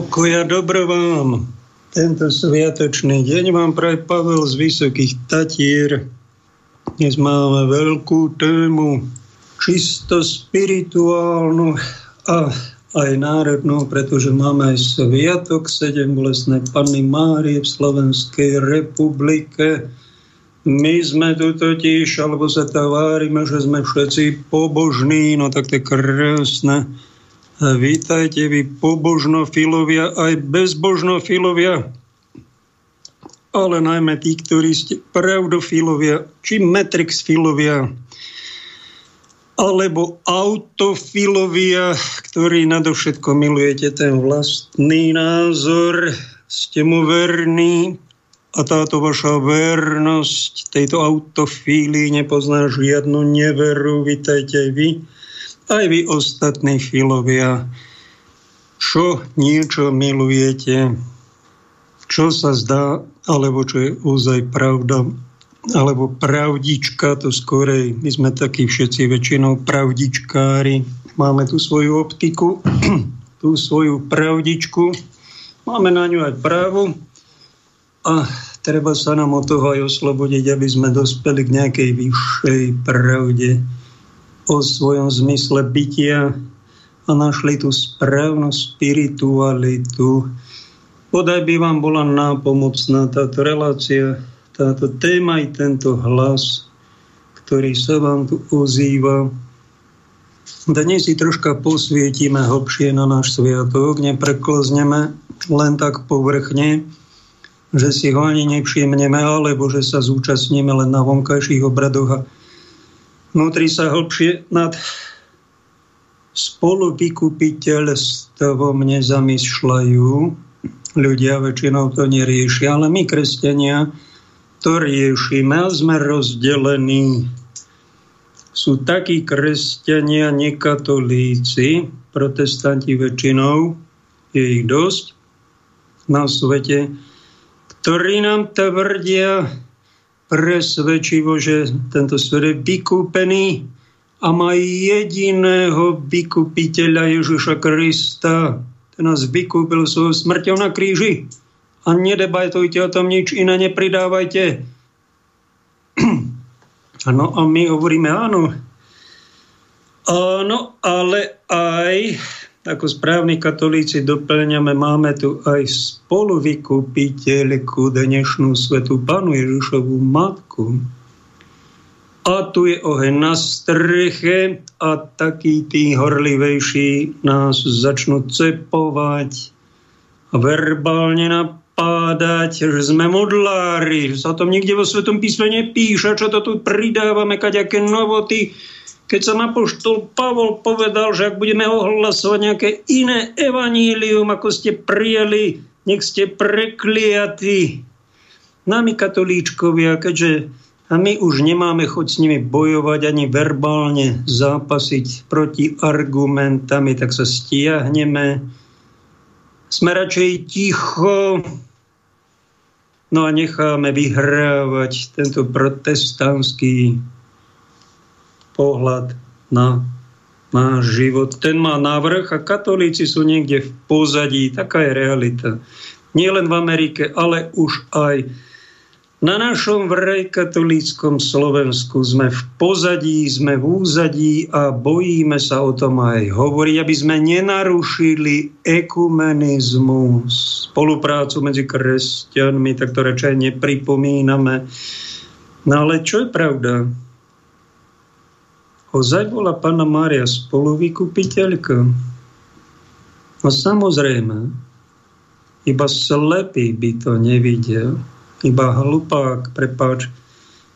Pokoja dobro vám. Tento sviatočný deň vám praje Pavel z Vysokých Tatier. Dnes máme veľkú tému, čisto spirituálnu a aj národnú, pretože máme aj sviatok 7 bolesnej Panny Márie v Slovenskej republike. My sme tu totiž, alebo sa tvárime, že sme všetci pobožní, no tak to je krásne Vítajte vy pobožnofilovia, aj bezbožnofilovia, ale najmä tí, ktorí ste pravdofilovia, či metrixfilovia, alebo autofilovia, ktorí nadovšetko milujete ten vlastný názor, ste mu verní a táto vaša vernosť tejto autofílii nepozná žiadnu neveru. Vítajte aj vy aj vy ostatní filovia, čo niečo milujete, čo sa zdá, alebo čo je ozaj pravda, alebo pravdička, to skorej, my sme takí všetci väčšinou pravdičkári, máme tu svoju optiku, tú svoju pravdičku, máme na ňu aj právo a treba sa nám od toho aj oslobodiť, aby sme dospeli k nejakej vyššej pravde o svojom zmysle bytia a našli tú správnu spiritualitu. Podaj by vám bola nápomocná táto relácia, táto téma i tento hlas, ktorý sa vám tu ozýva. Dnes si troška posvietime hlbšie na náš sviatok, nepreklozneme len tak povrchne, že si ho ani nevšimneme, alebo že sa zúčastníme len na vonkajších obradoch a vnútri sa hlbšie nad spoluvykupiteľstvom nezamýšľajú. Ľudia väčšinou to neriešia, ale my, kresťania, to riešime a sme rozdelení. Sú takí kresťania, nekatolíci, protestanti väčšinou, je ich dosť na svete, ktorí nám tvrdia, presvedčivo, že tento svet je vykúpený a má jediného vykupiteľa Ježiša Krista. Ten nás vykúpil svojou smrťou na kríži. A nedebajtujte o tom nič iné, nepridávajte. Áno, a my hovoríme áno. Áno, ale aj ako správni katolíci doplňame, máme tu aj spolu vykupiteľku dnešnú svetu Panu Ježišovú matku. A tu je oheň na streche a takí tí horlivejší nás začnú cepovať a verbálne napádať, že sme modlári, že sa tom nikde vo Svetom písme nepíše, čo to tu pridávame, kaďaké novoty, keď sa napoštol Pavol povedal, že ak budeme ohlasovať nejaké iné evanílium, ako ste prijeli, nech ste prekliatí. Nami katolíčkovia, keďže a my už nemáme choť s nimi bojovať ani verbálne zápasiť proti argumentami, tak sa stiahneme. Sme radšej ticho, no a necháme vyhrávať tento protestantský pohľad na náš život. Ten má návrh a katolíci sú niekde v pozadí. Taká je realita. Nie len v Amerike, ale už aj na našom vrej Slovensku sme v pozadí, sme v úzadí a bojíme sa o tom aj hovoriť, aby sme nenarušili ekumenizmus, spoluprácu medzi kresťanmi, tak to radšej nepripomíname. No ale čo je pravda? Ozaj bola Pána Mária spoluvykupiteľka? No samozrejme, iba slepý by to nevidel, iba hlupák, prepáč,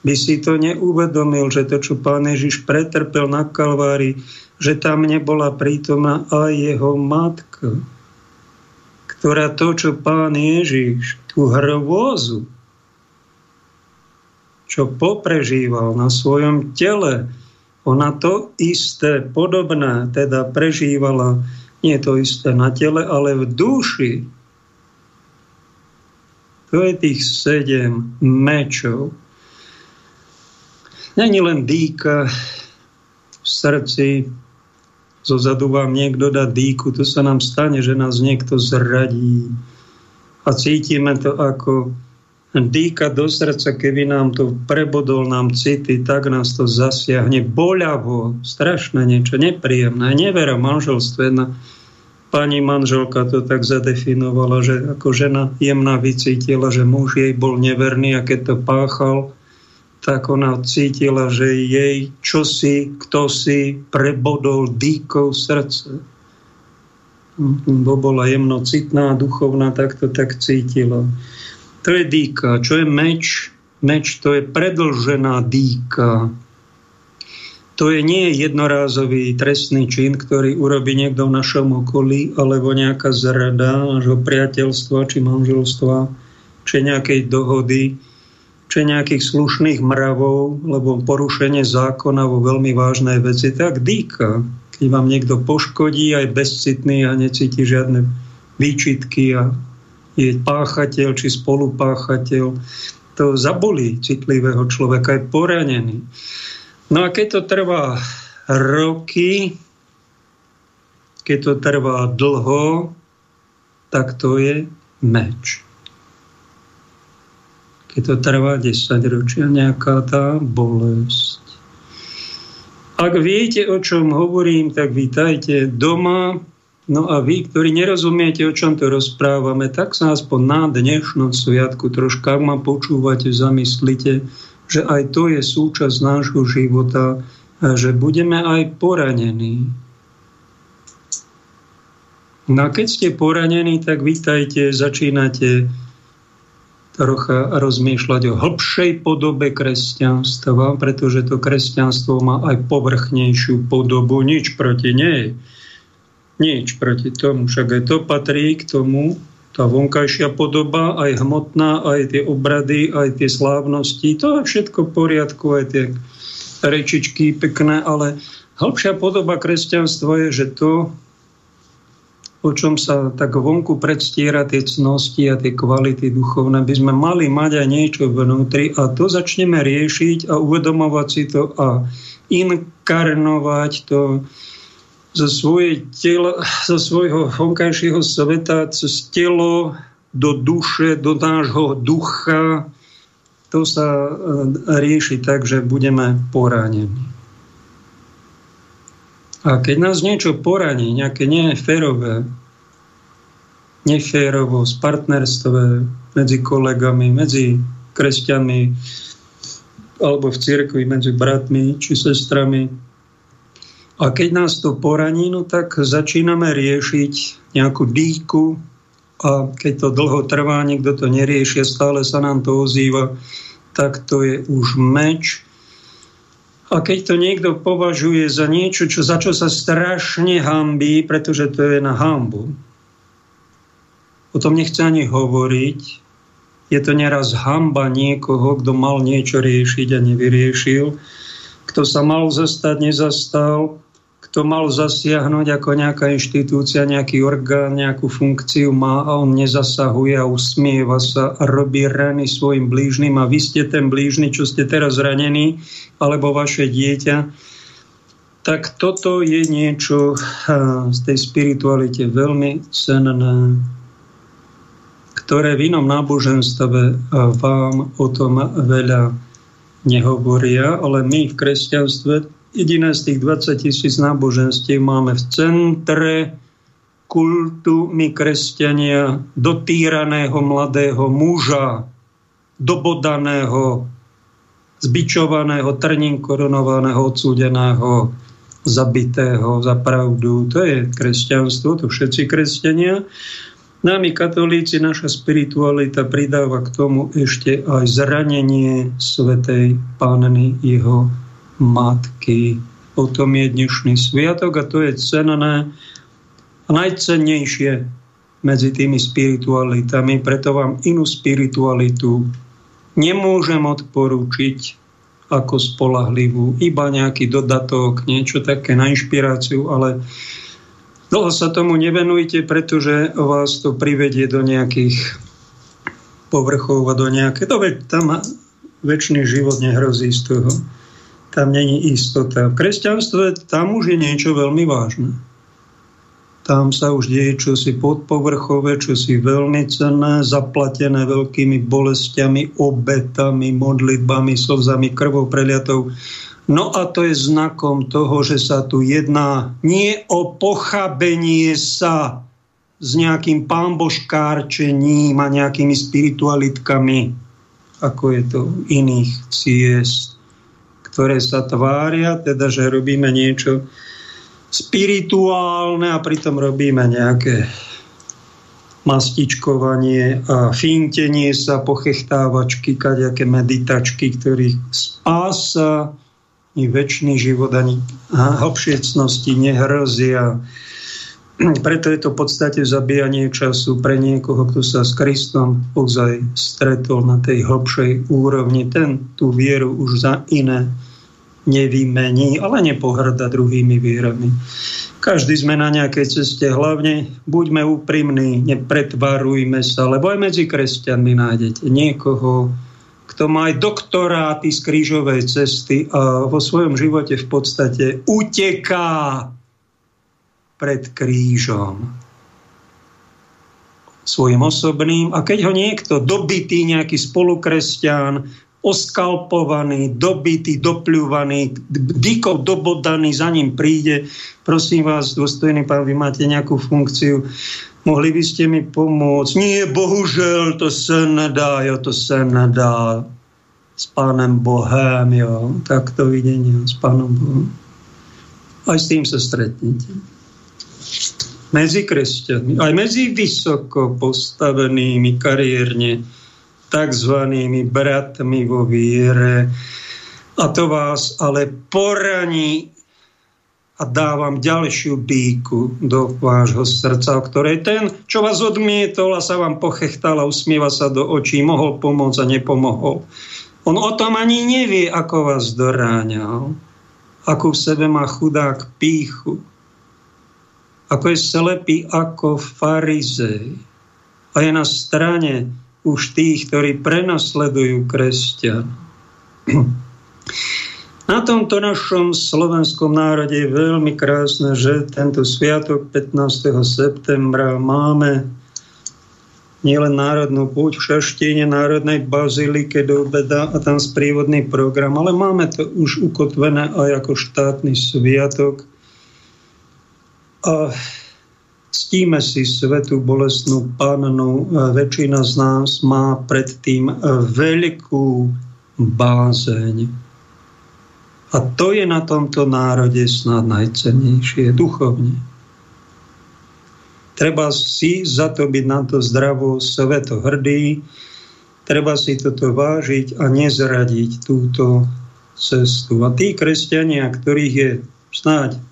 by si to neuvedomil, že to, čo pán Ježiš pretrpel na Kalvári, že tam nebola prítomná aj jeho matka, ktorá to, čo pán Ježiš, tú hrôzu, čo poprežíval na svojom tele, ona to isté, podobné, teda prežívala nie to isté na tele, ale v duši. To je tých sedem mečov. Není len dýka v srdci, zo zadu vám niekto dá dýku, to sa nám stane, že nás niekto zradí. A cítime to ako dýka do srdca, keby nám to prebodol nám city, tak nás to zasiahne boľavo, strašné niečo, nepríjemné. Nevera manželstve. Jedna pani manželka to tak zadefinovala, že ako žena jemná vycítila, že muž jej bol neverný a keď to páchal, tak ona cítila, že jej čosi, kto si prebodol dýkou srdce. Bo bola jemnocitná, duchovná, tak to tak cítila. To je dýka. Čo je meč? Meč to je predlžená dýka. To je nie jednorázový trestný čin, ktorý urobí niekto v našom okolí, alebo nejaká zrada nášho priateľstva či manželstva, či nejakej dohody, či nejakých slušných mravov, lebo porušenie zákona vo veľmi vážnej veci, tak dýka. Keď vám niekto poškodí, aj bezcitný a necíti žiadne výčitky a je páchateľ či spolupáchateľ, to zabolí citlivého človeka, je poranený. No a keď to trvá roky, keď to trvá dlho, tak to je meč keď to trvá 10 ročia, nejaká tá bolesť. Ak viete, o čom hovorím, tak vítajte doma. No a vy, ktorí nerozumiete, o čom to rozprávame, tak sa aspoň na dnešnom sviatku troška, ma počúvate, zamyslite, že aj to je súčasť nášho života, že budeme aj poranení. No a keď ste poranení, tak vítajte, začínate trocha rozmýšľať o hĺbšej podobe kresťanstva, pretože to kresťanstvo má aj povrchnejšiu podobu. Nič proti nej. Nič proti tomu. Však aj to patrí k tomu, tá vonkajšia podoba, aj hmotná, aj tie obrady, aj tie slávnosti, to je všetko v poriadku, aj tie rečičky pekné, ale hĺbšia podoba kresťanstva je, že to, o čom sa tak vonku predstiera tie cnosti a tie kvality duchovné, by sme mali mať aj niečo vnútri a to začneme riešiť a uvedomovať si to a inkarnovať to zo, svoje tela, zo svojho vonkajšieho sveta cez telo do duše, do nášho ducha. To sa e, rieši tak, že budeme poránení. A keď nás niečo poraní, nejaké neférové, neférovo, z partnerstve medzi kolegami, medzi kresťanmi alebo v cirkvi medzi bratmi či sestrami. A keď nás to poraní, no tak začíname riešiť nejakú dýku a keď to dlho trvá, niekto to nerieši, stále sa nám to ozýva, tak to je už meč, a keď to niekto považuje za niečo, čo, za čo sa strašne hambí, pretože to je na hambu. O tom nechce ani hovoriť. Je to neraz hamba niekoho, kto mal niečo riešiť a nevyriešil. Kto sa mal zastať, nezastal. Kto mal zasiahnuť ako nejaká inštitúcia, nejaký orgán, nejakú funkciu má a on nezasahuje a usmieva sa a robí rany svojim blížnym. A vy ste ten blížny, čo ste teraz ranení, alebo vaše dieťa, tak toto je niečo z tej spiritualite veľmi cenné, ktoré v inom náboženstve vám o tom veľa nehovoria, ale my v kresťanstve jediné z tých 20 tisíc náboženstiev máme v centre kultu my kresťania dotýraného mladého muža, dobodaného, zbičovaného, trním korunovaného, odsúdeného, zabitého za pravdu. To je kresťanstvo, to všetci kresťania. Nami katolíci, naša spiritualita pridáva k tomu ešte aj zranenie Svetej Panny, jeho matky. O tom je dnešný sviatok a to je cenné a najcennejšie medzi tými spiritualitami. Preto vám inú spiritualitu nemôžem odporúčiť ako spolahlivú, iba nejaký dodatok, niečo také na inšpiráciu, ale dlho sa tomu nevenujte, pretože vás to privedie do nejakých povrchov a do nejaké... To veď tam väčší život nehrozí z toho tam není istota. V kresťanstve tam už je niečo veľmi vážne. Tam sa už deje čosi podpovrchové, čosi veľmi cenné, zaplatené veľkými bolestiami, obetami, modlitbami, slzami, krvou preliatou. No a to je znakom toho, že sa tu jedná nie o pochabenie sa s nejakým pamboškárčením a nejakými spiritualitkami, ako je to iných ciest, ktoré sa tvária, teda, že robíme niečo spirituálne a pritom robíme nejaké mastičkovanie a fintenie sa, pochechtávačky, kaďaké meditačky, ktorých spása i väčší život ani hlbšiecnosti nehrozia. Preto je to v podstate zabíjanie času pre niekoho, kto sa s Kristom ozaj stretol na tej hlbšej úrovni. Ten tú vieru už za iné nevymení, ale nepohrda druhými vierami. Každý sme na nejakej ceste, hlavne buďme úprimní, nepretvarujme sa, lebo aj medzi kresťanmi nájdete niekoho, kto má aj doktoráty z krížovej cesty a vo svojom živote v podstate uteká pred krížom svojim osobným a keď ho niekto dobitý, nejaký spolukresťan, oskalpovaný, dobitý, dopľúvaný, dykov dobodaný, za ním príde. Prosím vás, dôstojný pán, vy máte nejakú funkciu, mohli by ste mi pomôcť? Nie, bohužel, to sa nedá, jo, to sa nedá. S pánem Bohem, jo, tak to videnie s pánom Bohem. Aj s tým sa stretnete. Medzi kresťanmi, aj medzi vysoko postavenými kariérne, tzv. bratmi vo viere. A to vás ale poraní a dávam ďalšiu bíku do vášho srdca, o ktorej ten, čo vás odmietol a sa vám pochechtal a usmieva sa do očí, mohol pomôcť a nepomohol. On o tom ani nevie, ako vás doráňal. Akú v sebe má chudák píchu. Ako je slepý ako farizej. A je na strane už tých, ktorí prenasledujú kresťan. Na tomto našom slovenskom národe je veľmi krásne, že tento sviatok 15. septembra máme nielen národnú púť v Šaštíne, Národnej bazilike do obeda a tam sprievodný program, ale máme to už ukotvené aj ako štátny sviatok. A Ctíme si svetú bolestnú pannu. Väčšina z nás má predtým veľkú bázeň. A to je na tomto národe snad najcennejšie duchovne. Treba si za to byť na to zdravo, sveto hrdý, treba si toto vážiť a nezradiť túto cestu. A tí kresťania, ktorých je snáď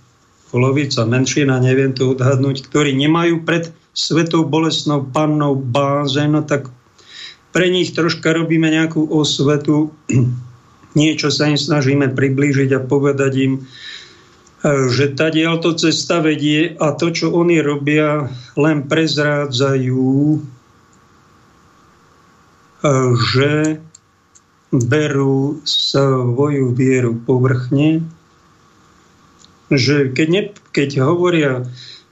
polovica, menšina, neviem to odhadnúť, ktorí nemajú pred svetou bolesnou pannou báze, no tak pre nich troška robíme nejakú osvetu, niečo sa im snažíme priblížiť a povedať im, že tadiaľ to cesta vedie a to, čo oni robia, len prezrádzajú, že berú svoju vieru povrchne, že keď, ne, keď hovoria,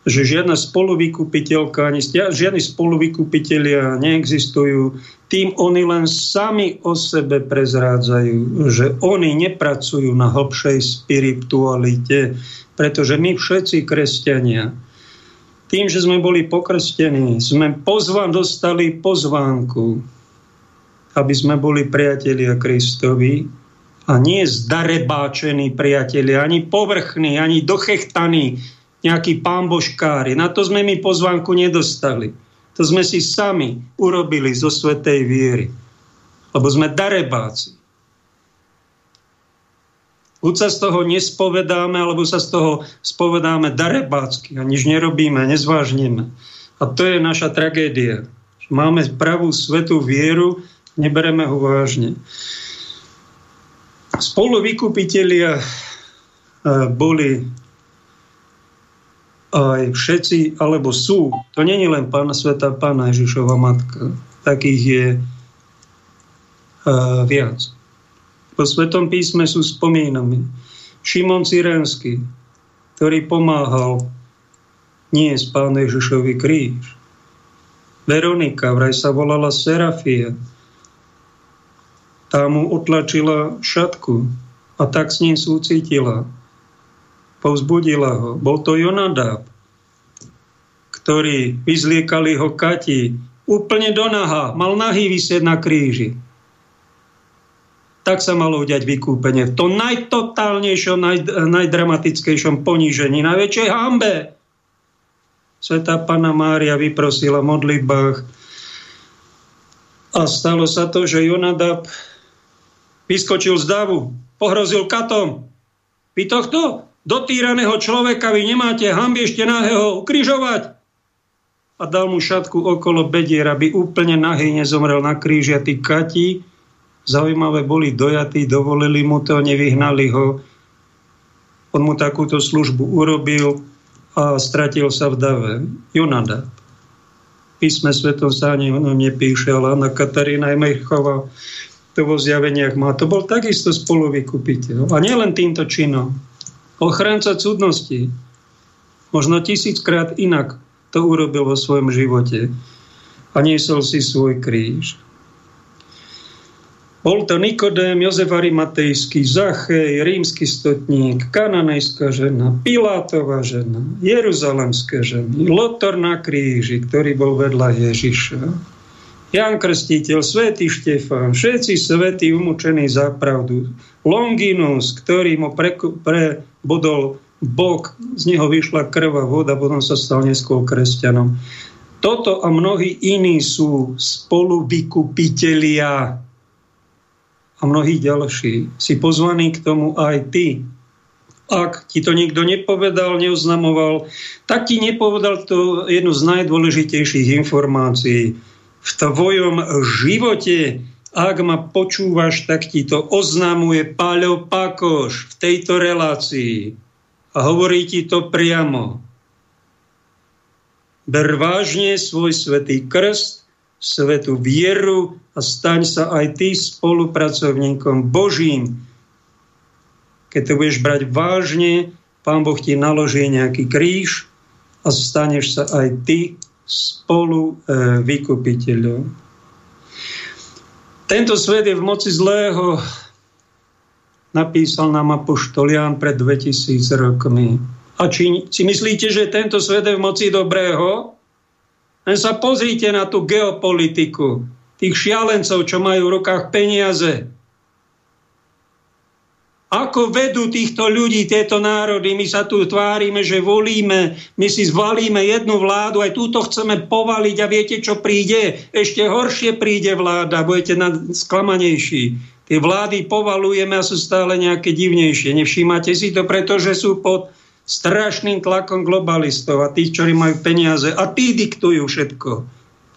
že žiadna spoluvykupiteľka, ani žiadni spoluvykupiteľia neexistujú, tým oni len sami o sebe prezrádzajú, že oni nepracujú na hlbšej spiritualite, pretože my všetci kresťania, tým, že sme boli pokrstení, sme pozvan, dostali pozvánku, aby sme boli priatelia Kristovi, a nie zdarebáčení priatelia, ani povrchní, ani dochechtaní nejakí pámboškári. Na to sme my pozvánku nedostali. To sme si sami urobili zo svetej viery. Lebo sme darebáci. Buď sa z toho nespovedáme, alebo sa z toho spovedáme darebácky a nič nerobíme, nezvážneme. A to je naša tragédia. Máme pravú svetú vieru, nebereme ho vážne. Spolu vykupitelia e, boli aj všetci, alebo sú, to není len Pána Sveta, Pána Ježišova matka. Takých je uh, viac. Po Svetom písme sú spomínaní. Šimon Cyrenský, ktorý pomáhal nie z Pána Ježišovi kríž. Veronika, vraj sa volala Serafia. Tá mu otlačila šatku a tak s ním súcitila. Povzbudila ho. Bol to Jonadab, ktorý vyzliekali ho Kati úplne do naha. Mal nahý vysieť na kríži tak sa malo udiať vykúpenie. V tom najtotálnejšom, naj, najdramatickejšom ponížení, najväčšej hambe. Svetá Pana Mária vyprosila modlitbách a stalo sa to, že Jonadab vyskočil z davu, pohrozil katom. Vy tohto dotýraného človeka vy nemáte hamby ešte nahého ukrižovať. A dal mu šatku okolo bedier, aby úplne nahý nezomrel na kríži a tí kati Zaujímavé, boli dojatí, dovolili mu to, nevyhnali ho. On mu takúto službu urobil a stratil sa v dave. Jonada. Písme svetom sa ani ono nepíše, ale Anna Katarína Emerchová to vo zjaveniach má. To bol takisto spoluvykupiteľ. A nielen týmto činom. Ochranca cudnosti. Možno tisíckrát inak to urobil vo svojom živote. A niesol si svoj kríž. Bol to Nikodém, Jozef Arimatejský, Zachej, rímsky stotník, kananejská žena, Pilátová žena, jeruzalemské ženy, Lotor na kríži, ktorý bol vedľa Ježiša, Jan Krstiteľ, Svetý Štefán, všetci svetí umúčení za pravdu, Longinus, ktorý mu prebodol bok, z neho vyšla krv a voda, potom sa stal neskôr kresťanom. Toto a mnohí iní sú spolu vykupitelia a mnohí ďalší. Si pozvaný k tomu aj ty. Ak ti to nikto nepovedal, neoznamoval, tak ti nepovedal to jednu z najdôležitejších informácií. V tvojom živote, ak ma počúvaš, tak ti to oznamuje Páľo Pakoš v tejto relácii. A hovorí ti to priamo. Ber vážne svoj svetý krst, svetú vieru a staň sa aj ty spolupracovníkom Božím. Keď to budeš brať vážne, Pán Boh ti naloží nejaký kríž a staneš sa aj ty spolu e, vykupiteľom. Tento svet je v moci zlého, napísal nám apoštol pred 2000 rokmi. A či si myslíte, že tento svet je v moci dobrého? Len sa pozrite na tú geopolitiku tých šialencov, čo majú v rukách peniaze. Ako vedú týchto ľudí, tieto národy? My sa tu tvárime, že volíme, my si zvalíme jednu vládu, aj túto chceme povaliť a viete, čo príde? Ešte horšie príde vláda, budete sklamanejší. Tie vlády povalujeme a sú stále nejaké divnejšie. Nevšímate si to, pretože sú pod strašným tlakom globalistov a tých, ktorí majú peniaze a tí diktujú všetko.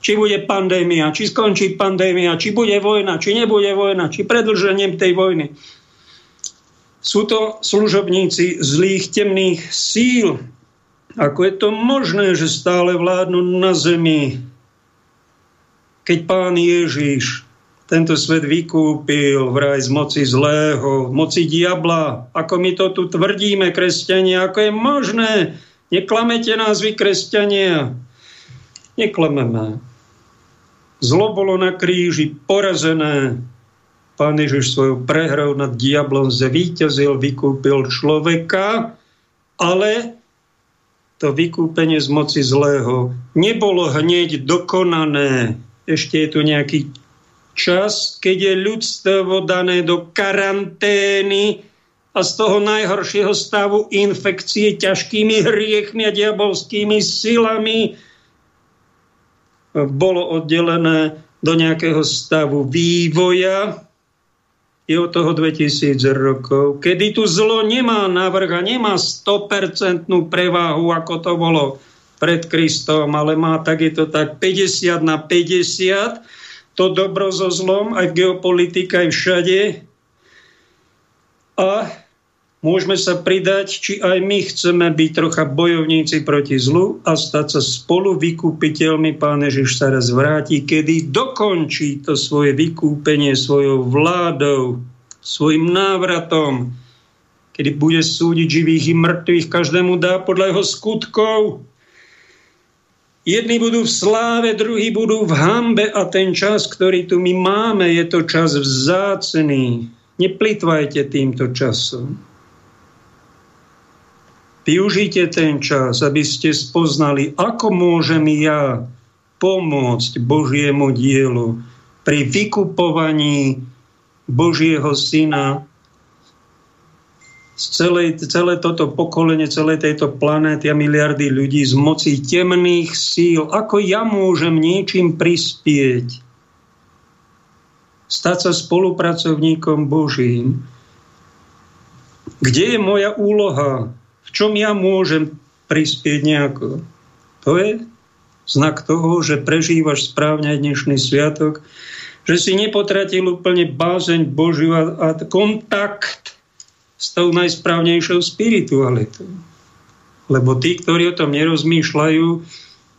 Či bude pandémia, či skončí pandémia, či bude vojna, či nebude vojna, či predlženiem tej vojny. Sú to služobníci zlých temných síl. Ako je to možné, že stále vládnu na zemi, keď pán Ježiš tento svet vykúpil vraj z moci zlého, moci diabla. Ako my to tu tvrdíme, kresťania, ako je možné? Neklamete nás vy, kresťania. Neklameme. Zlo bolo na kríži porazené. Pán Ježiš svojou prehrou nad diablom zvíťazil, vykúpil človeka, ale to vykúpenie z moci zlého nebolo hneď dokonané. Ešte je tu nejaký čas, keď je ľudstvo dané do karantény a z toho najhoršieho stavu infekcie ťažkými hriechmi a diabolskými silami bolo oddelené do nejakého stavu vývoja. Je od toho 2000 rokov, kedy tu zlo nemá navrh a nemá 100% preváhu, ako to bolo pred Kristom, ale má tak je to tak 50 na 50 to dobro so zlom, aj v geopolitike, aj všade. A môžeme sa pridať, či aj my chceme byť trocha bojovníci proti zlu a stať sa spolu vykúpiteľmi. Pán Ježiš sa raz vráti, kedy dokončí to svoje vykúpenie svojou vládou svojim návratom, kedy bude súdiť živých i mŕtvych, každému dá podľa jeho skutkov. Jedni budú v sláve, druhí budú v hambe a ten čas, ktorý tu my máme, je to čas vzácený. Neplitvajte týmto časom. Využite ten čas, aby ste spoznali, ako môžem ja pomôcť Božiemu dielu pri vykupovaní Božieho Syna z celej, celé toto pokolenie, celej tejto planéty a miliardy ľudí z moci temných síl. Ako ja môžem niečím prispieť? Stať sa spolupracovníkom Božím. Kde je moja úloha? V čom ja môžem prispieť nejako? To je znak toho, že prežívaš správne dnešný sviatok, že si nepotratil úplne bázeň Božiu a, a kontakt s tou najsprávnejšou spiritualitou. Lebo tí, ktorí o tom nerozmýšľajú,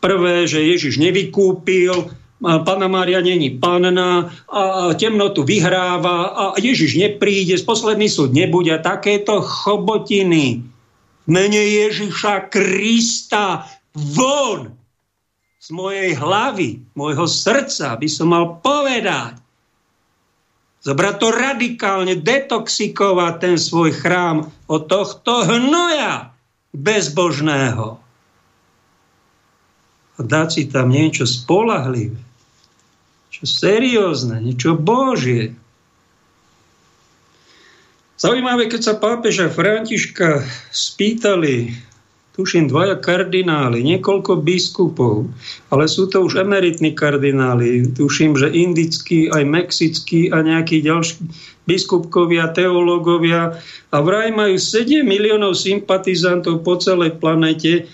prvé, že Ježiš nevykúpil, Pána Mária není panna a temnotu vyhráva a Ježiš nepríde, z posledný súd nebude a takéto chobotiny mene Ježiša Krista von z mojej hlavy, môjho srdca by som mal povedať. Zobrať to radikálne, detoxikovať ten svoj chrám od tohto hnoja bezbožného. A dať si tam niečo spolahlivé, čo seriózne, niečo božie. Zaujímavé, keď sa pápeža Františka spýtali tuším, dvaja kardináli, niekoľko biskupov, ale sú to už emeritní kardináli, tuším, že indickí, aj mexickí a nejakí ďalší biskupkovia, teológovia a vraj majú 7 miliónov sympatizantov po celej planete,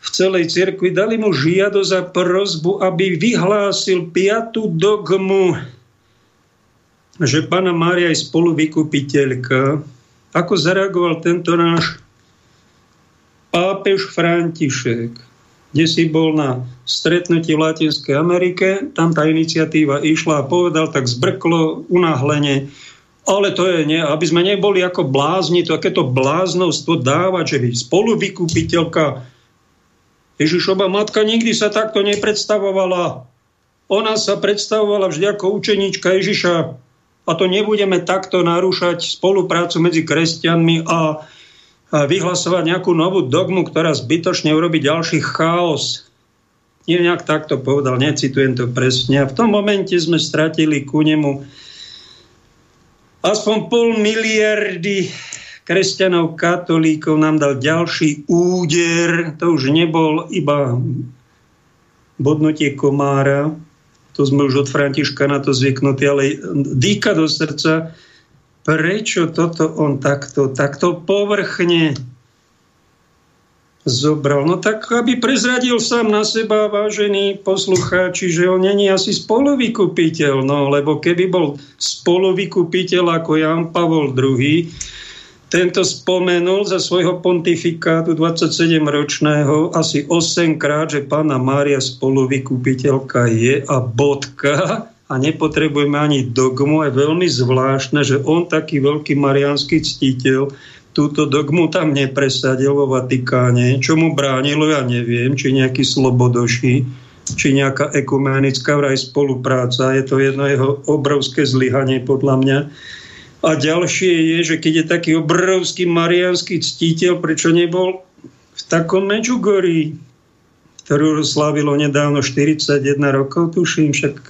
v celej cirkvi, dali mu žiadosť a prozbu, aby vyhlásil piatu dogmu, že pána Mária je spoluvykupiteľka. Ako zareagoval tento náš pápež František, kde si bol na stretnutí v Latinskej Amerike, tam tá iniciatíva išla a povedal tak zbrklo, unáhlenie, ale to je, nie, aby sme neboli ako blázni, to takéto bláznostvo dávať, že by spoluvykupiteľka Ježišova matka nikdy sa takto nepredstavovala. Ona sa predstavovala vždy ako učenička Ježiša a to nebudeme takto narúšať spoluprácu medzi kresťanmi a vyhlasovať nejakú novú dogmu, ktorá zbytočne urobí ďalší chaos. Nie nejak takto povedal, necitujem to presne. A v tom momente sme stratili ku nemu aspoň pol miliardy kresťanov, katolíkov nám dal ďalší úder. To už nebol iba bodnutie komára, to sme už od Františka na to zvyknutí, ale dýka do srdca, prečo toto on takto, takto povrchne zobral. No tak, aby prezradil sám na seba, vážení poslucháči, že on není asi spolovykupiteľ, no, lebo keby bol spolovykupiteľ ako Jan Pavol II, tento spomenul za svojho pontifikátu 27-ročného asi 8 krát, že pána Mária spolovykupiteľka je a bodka a nepotrebujeme ani dogmu. Je veľmi zvláštne, že on, taký veľký mariánsky ctiteľ, túto dogmu tam nepresadil vo Vatikáne. Čo mu bránilo, ja neviem, či nejaký slobodoši, či nejaká ekumenická vraj spolupráca. Je to jedno jeho obrovské zlyhanie podľa mňa. A ďalšie je, že keď je taký obrovský mariánsky ctiteľ, prečo nebol v takom Medžugorí, ktorú slávilo nedávno 41 rokov, tuším, však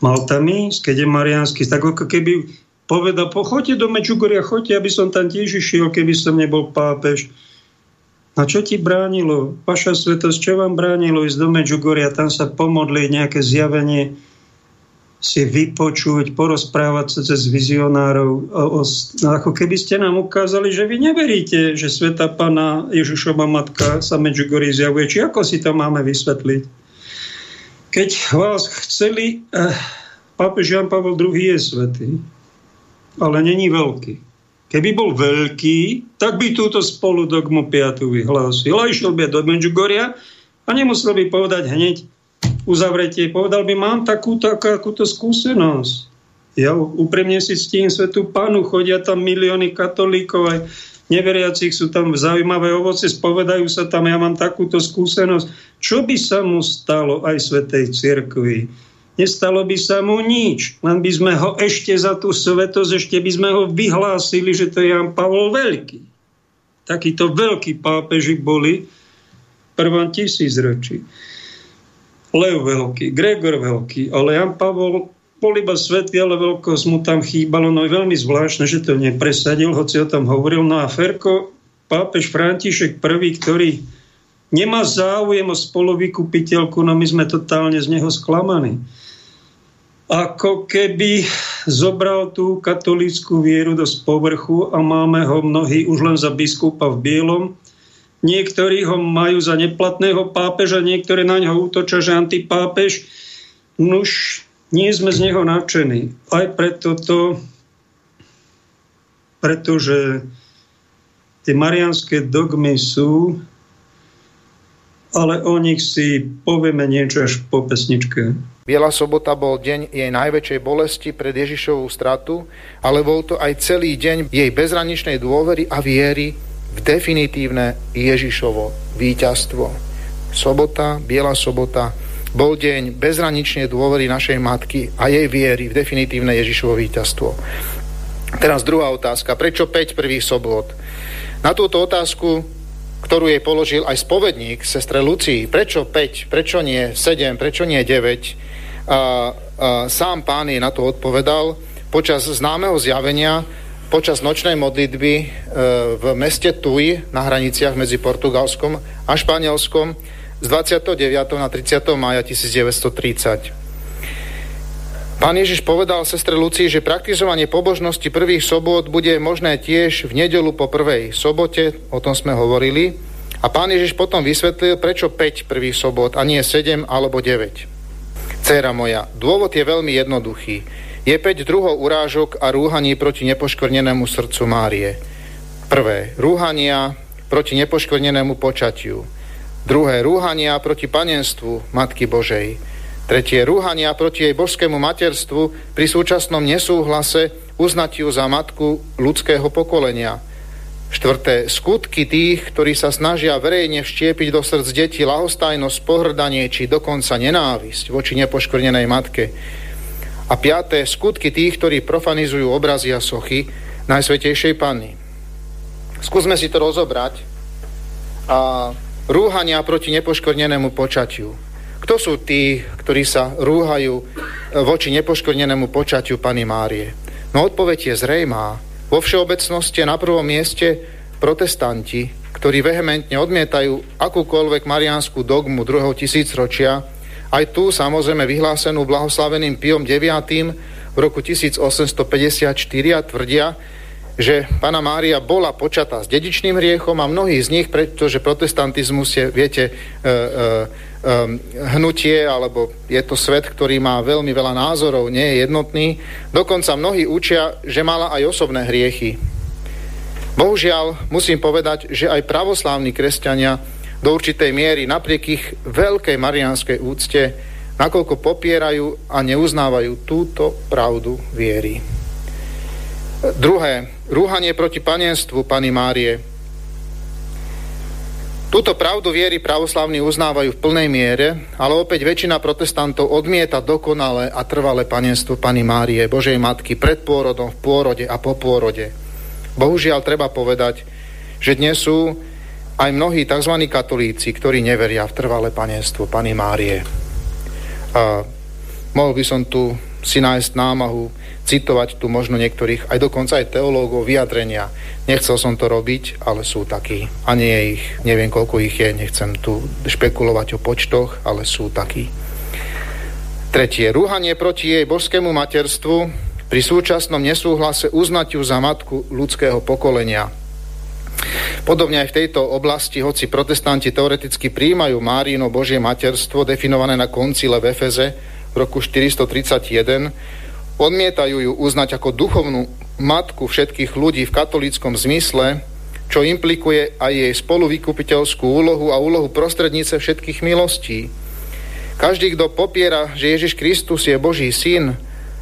mal tam ísť, keď je mariánsky, tak ako keby povedal, pochoďte do Mečugoria, choďte, aby som tam tiež išiel, keby som nebol pápež. A čo ti bránilo? Vaša svetosť, čo vám bránilo ísť do Medžugoria, tam sa pomodliť, nejaké zjavenie si vypočuť, porozprávať sa cez vizionárov. O, o, ako keby ste nám ukázali, že vy neveríte, že Sveta Pana Ježišova matka sa Medžugorí zjavuje. Či ako si to máme vysvetliť? Keď vás chceli, eh, pápež Jan Pavel II je svetý, ale není veľký. Keby bol veľký, tak by túto spolu dogmu 5. vyhlásil. A išiel by do Medžugoria a nemusel by povedať hneď uzavretie. Povedal by, mám takúto, takúto skúsenosť. Ja úprimne si ctím svetú pánu, chodia tam milióny katolíkov, aj neveriacich sú tam zaujímavé ovoce, spovedajú sa tam, ja mám takúto skúsenosť. Čo by sa mu stalo aj svetej cirkvi? Nestalo by sa mu nič, len by sme ho ešte za tú svetosť, ešte by sme ho vyhlásili, že to je Jan Pavol Veľký. Takíto veľkí pápeži boli v prvom tisícročí. Lev Veľký, Gregor Veľký, ale Jan Pavol bol iba svetlý, ale veľkosť mu tam chýbalo. No je veľmi zvláštne, že to nepresadil, hoci o tom hovoril. No a Ferko, pápež František I, ktorý nemá záujem o spolovykupiteľku, no my sme totálne z neho sklamaní. Ako keby zobral tú katolícku vieru do povrchu a máme ho mnohí už len za biskupa v bielom. Niektorí ho majú za neplatného pápeža, niektorí na ňo útočia, že antipápež. Nuž, nie sme z neho nadšení. Aj preto to, pretože tie marianské dogmy sú, ale o nich si povieme niečo až po pesničke. Biela sobota bol deň jej najväčšej bolesti pred Ježišovú stratu, ale bol to aj celý deň jej bezraničnej dôvery a viery v definitívne Ježišovo víťazstvo. Sobota, Biela sobota, bol deň bezranične dôvery našej matky a jej viery v definitívne Ježišovo víťazstvo. Teraz druhá otázka. Prečo 5 prvých sobot? Na túto otázku, ktorú jej položil aj spovedník, sestre Lucii, prečo 5, prečo nie 7, prečo nie 9, a, a, sám pán jej na to odpovedal počas známeho zjavenia, počas nočnej modlitby e, v meste Tui na hraniciach medzi Portugalskom a Španielskom, z 29. na 30. mája 1930. Pán Ježiš povedal sestre Lucii, že praktizovanie pobožnosti prvých sobot bude možné tiež v nedelu po prvej sobote, o tom sme hovorili. A pán Ježiš potom vysvetlil, prečo 5 prvých sobot a nie 7 alebo 9. Céra moja, dôvod je veľmi jednoduchý. Je 5 druhov urážok a rúhaní proti nepoškvrnenému srdcu Márie. Prvé, rúhania proti nepoškvrnenému počatiu. Druhé, rúhania proti panenstvu Matky Božej. Tretie, rúhania proti jej božskému materstvu pri súčasnom nesúhlase uznať ju za matku ľudského pokolenia. Štvrté, skutky tých, ktorí sa snažia verejne vštiepiť do srdc detí lahostajnosť, pohrdanie či dokonca nenávisť voči nepoškvrnenej matke. A piaté, skutky tých, ktorí profanizujú obrazy a sochy Najsvetejšej Panny. Skúsme si to rozobrať a rúhania proti nepoškornenému počatiu. Kto sú tí, ktorí sa rúhajú e, voči nepoškornenému počatiu Pany Márie? No odpoveď je zrejmá. Vo všeobecnosti na prvom mieste protestanti, ktorí vehementne odmietajú akúkoľvek mariánsku dogmu druhého tisícročia, aj tu samozrejme vyhlásenú blahoslaveným Piom IX v roku 1854 a tvrdia, že pána Mária bola počatá s dedičným hriechom a mnohí z nich, pretože protestantizmus je, viete, e, e, e, hnutie, alebo je to svet, ktorý má veľmi veľa názorov, nie je jednotný. Dokonca mnohí učia, že mala aj osobné hriechy. Bohužiaľ, musím povedať, že aj pravoslávni kresťania do určitej miery, napriek ich veľkej marianskej úcte, nakoľko popierajú a neuznávajú túto pravdu viery. Druhé, rúhanie proti panenstvu Pany Márie. Túto pravdu viery pravoslavní uznávajú v plnej miere, ale opäť väčšina protestantov odmieta dokonale a trvalé panenstvo Pany Márie, Božej Matky, pred pôrodom, v pôrode a po pôrode. Bohužiaľ treba povedať, že dnes sú aj mnohí tzv. katolíci, ktorí neveria v trvalé panenstvo Pany Márie. A mohol by som tu si nájsť námahu citovať tu možno niektorých, aj dokonca aj teológov vyjadrenia. Nechcel som to robiť, ale sú takí. A nie je ich, neviem koľko ich je, nechcem tu špekulovať o počtoch, ale sú takí. Tretie, rúhanie proti jej božskému materstvu pri súčasnom nesúhlase uznať ju za matku ľudského pokolenia. Podobne aj v tejto oblasti, hoci protestanti teoreticky príjmajú Márino Božie materstvo definované na koncile v Efeze v roku 431, Odmietajú ju uznať ako duchovnú matku všetkých ľudí v katolíckom zmysle, čo implikuje aj jej spoluvykupiteľskú úlohu a úlohu prostrednice všetkých milostí. Každý, kto popiera, že Ježiš Kristus je Boží syn,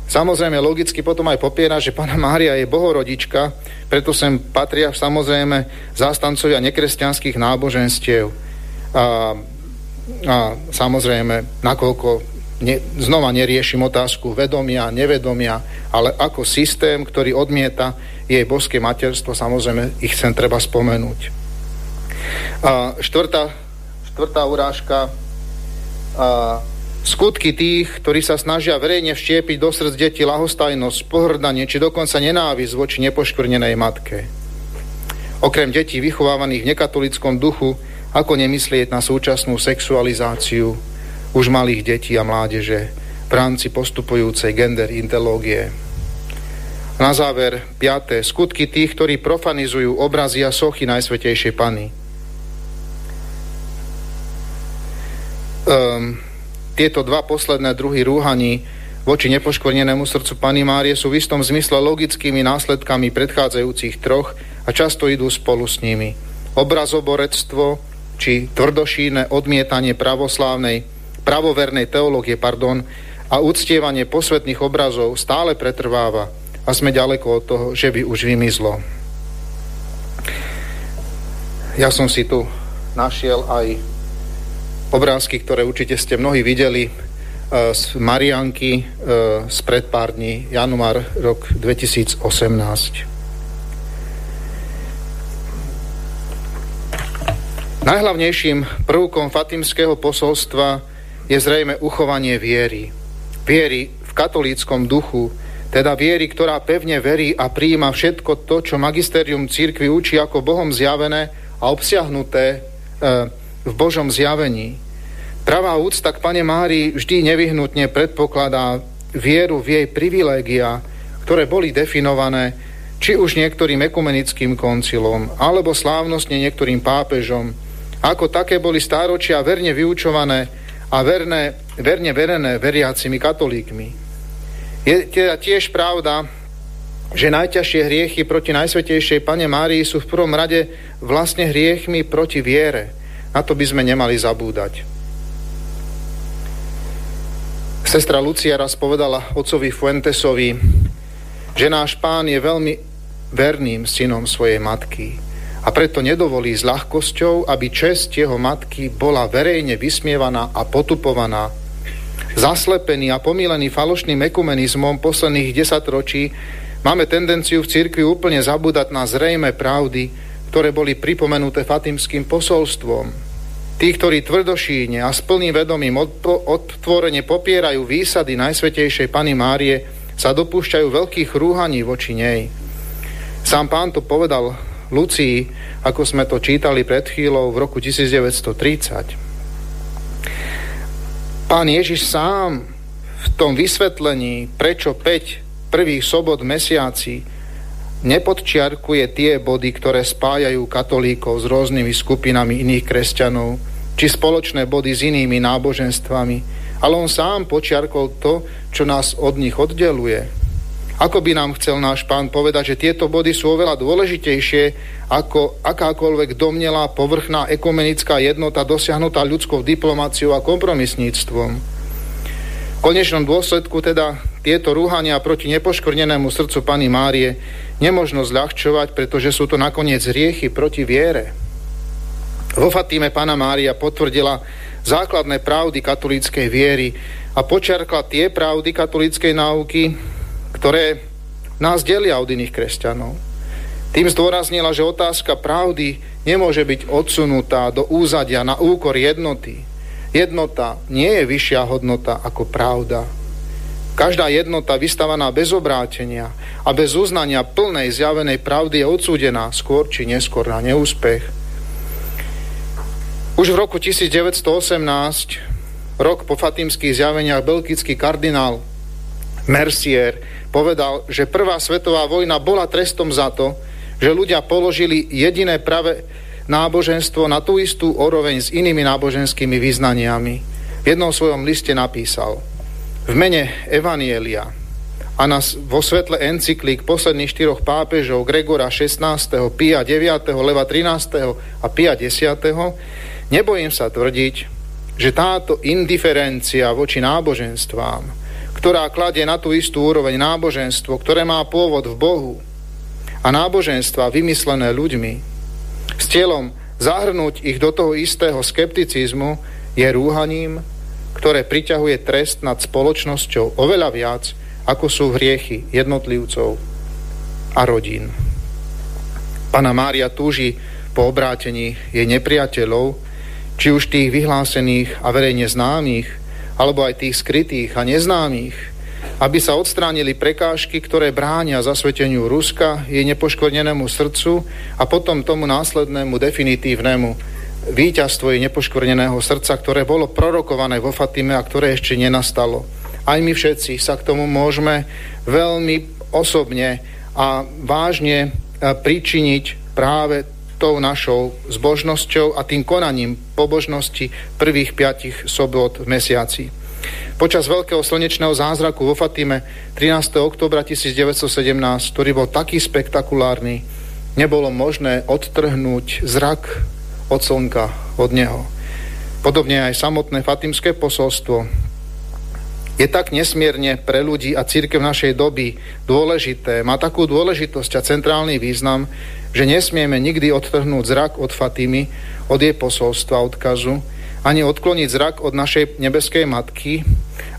Samozrejme, logicky potom aj popiera, že pána Mária je bohorodička, preto sem patria samozrejme zástancovia nekresťanských náboženstiev. A, a samozrejme, nakoľko ne, znova neriešim otázku vedomia, nevedomia, ale ako systém, ktorý odmieta jej boské materstvo, samozrejme ich chcem treba spomenúť. A štvrtá, štvrtá urážka, a Skutky tých, ktorí sa snažia verejne vštiepiť do srdc deti lahostajnosť, pohrdanie či dokonca nenávisť voči nepoškvrnenej matke. Okrem detí vychovávaných v nekatolickom duchu, ako nemyslieť na súčasnú sexualizáciu už malých detí a mládeže v rámci postupujúcej gender intelógie. Na záver, piaté, skutky tých, ktorí profanizujú obrazy a sochy Najsvetejšej Pany. Um, tieto dva posledné druhy rúhaní voči nepoškvrnenému srdcu Pany Márie sú v istom zmysle logickými následkami predchádzajúcich troch a často idú spolu s nimi. Obrazoborectvo či tvrdošíne odmietanie pravoslávnej, pravovernej teológie pardon, a uctievanie posvetných obrazov stále pretrváva a sme ďaleko od toho, že by už vymizlo. Ja som si tu našiel aj obrázky, ktoré určite ste mnohí videli e, z Marianky e, z pred pár dní, január rok 2018. Najhlavnejším prvkom fatimského posolstva je zrejme uchovanie viery. Viery v katolíckom duchu, teda viery, ktorá pevne verí a prijíma všetko to, čo magisterium církvy učí ako Bohom zjavené a obsiahnuté e, v Božom zjavení. Pravá úcta k Pane Márii vždy nevyhnutne predpokladá vieru v jej privilégia, ktoré boli definované či už niektorým ekumenickým koncilom, alebo slávnostne niektorým pápežom, ako také boli stáročia verne vyučované a verne, verne verené veriacimi katolíkmi. Je teda tiež pravda, že najťažšie hriechy proti Najsvetejšej Pane Márii sú v prvom rade vlastne hriechmi proti viere, na to by sme nemali zabúdať. Sestra Lucia raz povedala otcovi Fuentesovi, že náš pán je veľmi verným synom svojej matky a preto nedovolí s ľahkosťou, aby čest jeho matky bola verejne vysmievaná a potupovaná. Zaslepený a pomílený falošným ekumenizmom posledných desatročí máme tendenciu v cirkvi úplne zabúdať na zrejme pravdy, ktoré boli pripomenuté fatimským posolstvom, Tí, ktorí tvrdošíne a s plným vedomím odtvorene popierajú výsady Najsvetejšej Pany Márie, sa dopúšťajú veľkých rúhaní voči nej. Sám pán to povedal Lucii, ako sme to čítali pred chvíľou v roku 1930. Pán Ježiš sám v tom vysvetlení, prečo 5 prvých sobot mesiaci nepodčiarkuje tie body, ktoré spájajú katolíkov s rôznymi skupinami iných kresťanov, či spoločné body s inými náboženstvami, ale on sám počiarkol to, čo nás od nich oddeluje. Ako by nám chcel náš pán povedať, že tieto body sú oveľa dôležitejšie ako akákoľvek domnelá povrchná ekumenická jednota dosiahnutá ľudskou diplomáciou a kompromisníctvom. Konečnom dôsledku teda tieto rúhania proti nepoškvrnenému srdcu Pany Márie nemožno zľahčovať, pretože sú to nakoniec riechy proti viere. Vo Fatíme Pana Mária potvrdila základné pravdy katolíckej viery a počerkla tie pravdy katolíckej náuky, ktoré nás delia od iných kresťanov. Tým zdôraznila, že otázka pravdy nemôže byť odsunutá do úzadia na úkor jednoty. Jednota nie je vyššia hodnota ako pravda. Každá jednota vystavaná bez obrátenia a bez uznania plnej zjavenej pravdy je odsúdená skôr či neskôr na neúspech. Už v roku 1918, rok po fatimských zjaveniach, belgický kardinál Mercier povedal, že prvá svetová vojna bola trestom za to, že ľudia položili jediné pravé náboženstvo na tú istú oroveň s inými náboženskými význaniami. V jednom svojom liste napísal – v mene Evanielia a na, vo svetle encyklík posledných štyroch pápežov Gregora 16., Pia 9., Leva 13. a Pia 10. nebojím sa tvrdiť, že táto indiferencia voči náboženstvám, ktorá kladie na tú istú úroveň náboženstvo, ktoré má pôvod v Bohu a náboženstva vymyslené ľuďmi, s cieľom zahrnúť ich do toho istého skepticizmu, je rúhaním, ktoré priťahuje trest nad spoločnosťou oveľa viac, ako sú hriechy jednotlivcov a rodín. Pana Mária túži po obrátení jej nepriateľov, či už tých vyhlásených a verejne známych, alebo aj tých skrytých a neznámych, aby sa odstránili prekážky, ktoré bránia zasveteniu Ruska, jej nepoškvrnenému srdcu a potom tomu následnému definitívnemu víťazstvo jej nepoškvrneného srdca, ktoré bolo prorokované vo Fatime a ktoré ešte nenastalo. Aj my všetci sa k tomu môžeme veľmi osobne a vážne e, pričiniť práve tou našou zbožnosťou a tým konaním pobožnosti prvých piatich sobot v mesiaci. Počas veľkého slnečného zázraku vo Fatime 13. oktobra 1917, ktorý bol taký spektakulárny, nebolo možné odtrhnúť zrak od slnka, od neho. Podobne aj samotné fatimské posolstvo je tak nesmierne pre ľudí a církev našej doby dôležité, má takú dôležitosť a centrálny význam, že nesmieme nikdy odtrhnúť zrak od Fatimy, od jej posolstva, odkazu, ani odkloniť zrak od našej nebeskej matky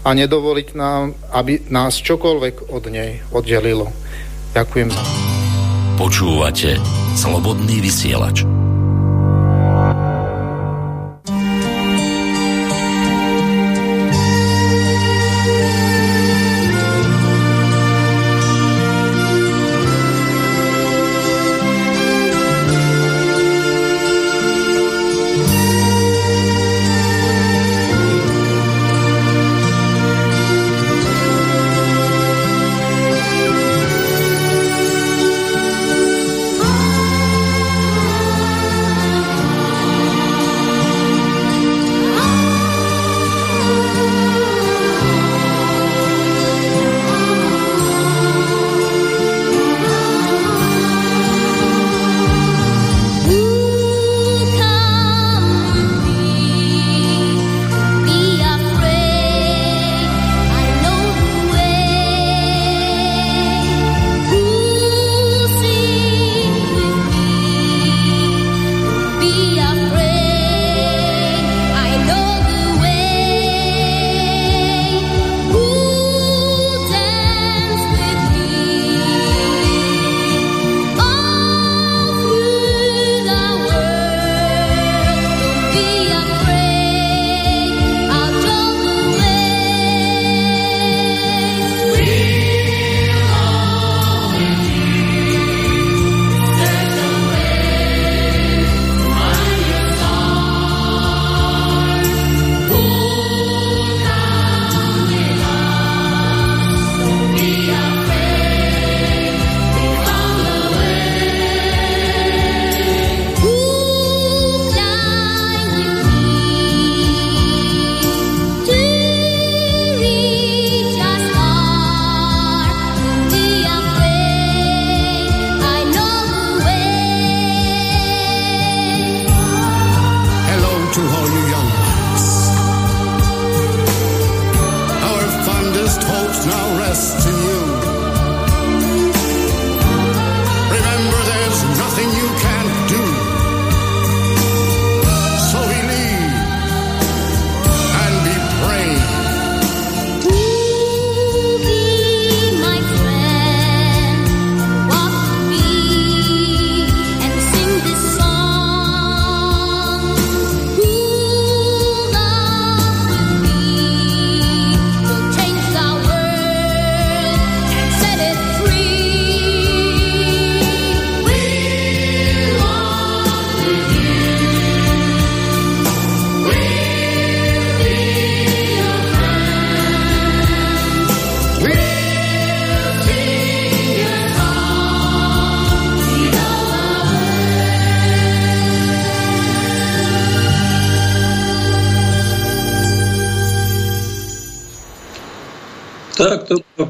a nedovoliť nám, aby nás čokoľvek od nej oddelilo. Ďakujem Počúvate Slobodný vysielač.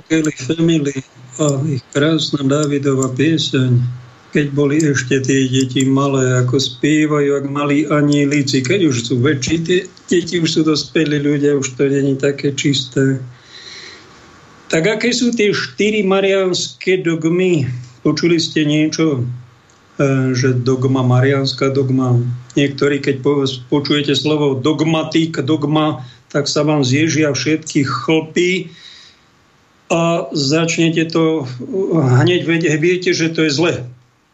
Kelly Family a ich krásna Davidova pieseň, keď boli ešte tie deti malé, ako spievajú, ak malí anielici. Keď už sú väčší, tie deti už sú dospelí ľudia, už to není také čisté. Tak aké sú tie štyri marianské dogmy? Počuli ste niečo, e, že dogma, marianská dogma. Niektorí, keď počujete slovo dogmatik, dogma, tak sa vám zježia všetky chlpy a začnete to hneď viete, že to je zle.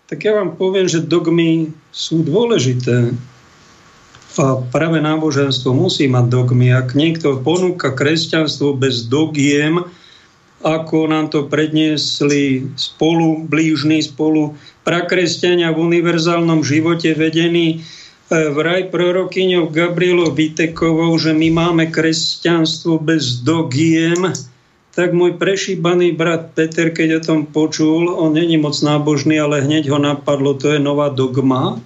Tak ja vám poviem, že dogmy sú dôležité. A práve náboženstvo musí mať dogmy. Ak niekto ponúka kresťanstvo bez dogiem, ako nám to predniesli spolu, blížni spolu prakresťania v univerzálnom živote vedení e, vraj prorokyňou Gabrielou Vitekovou, že my máme kresťanstvo bez dogiem, tak môj prešíbaný brat Peter, keď o tom počul, on není moc nábožný, ale hneď ho napadlo, to je nová dogma,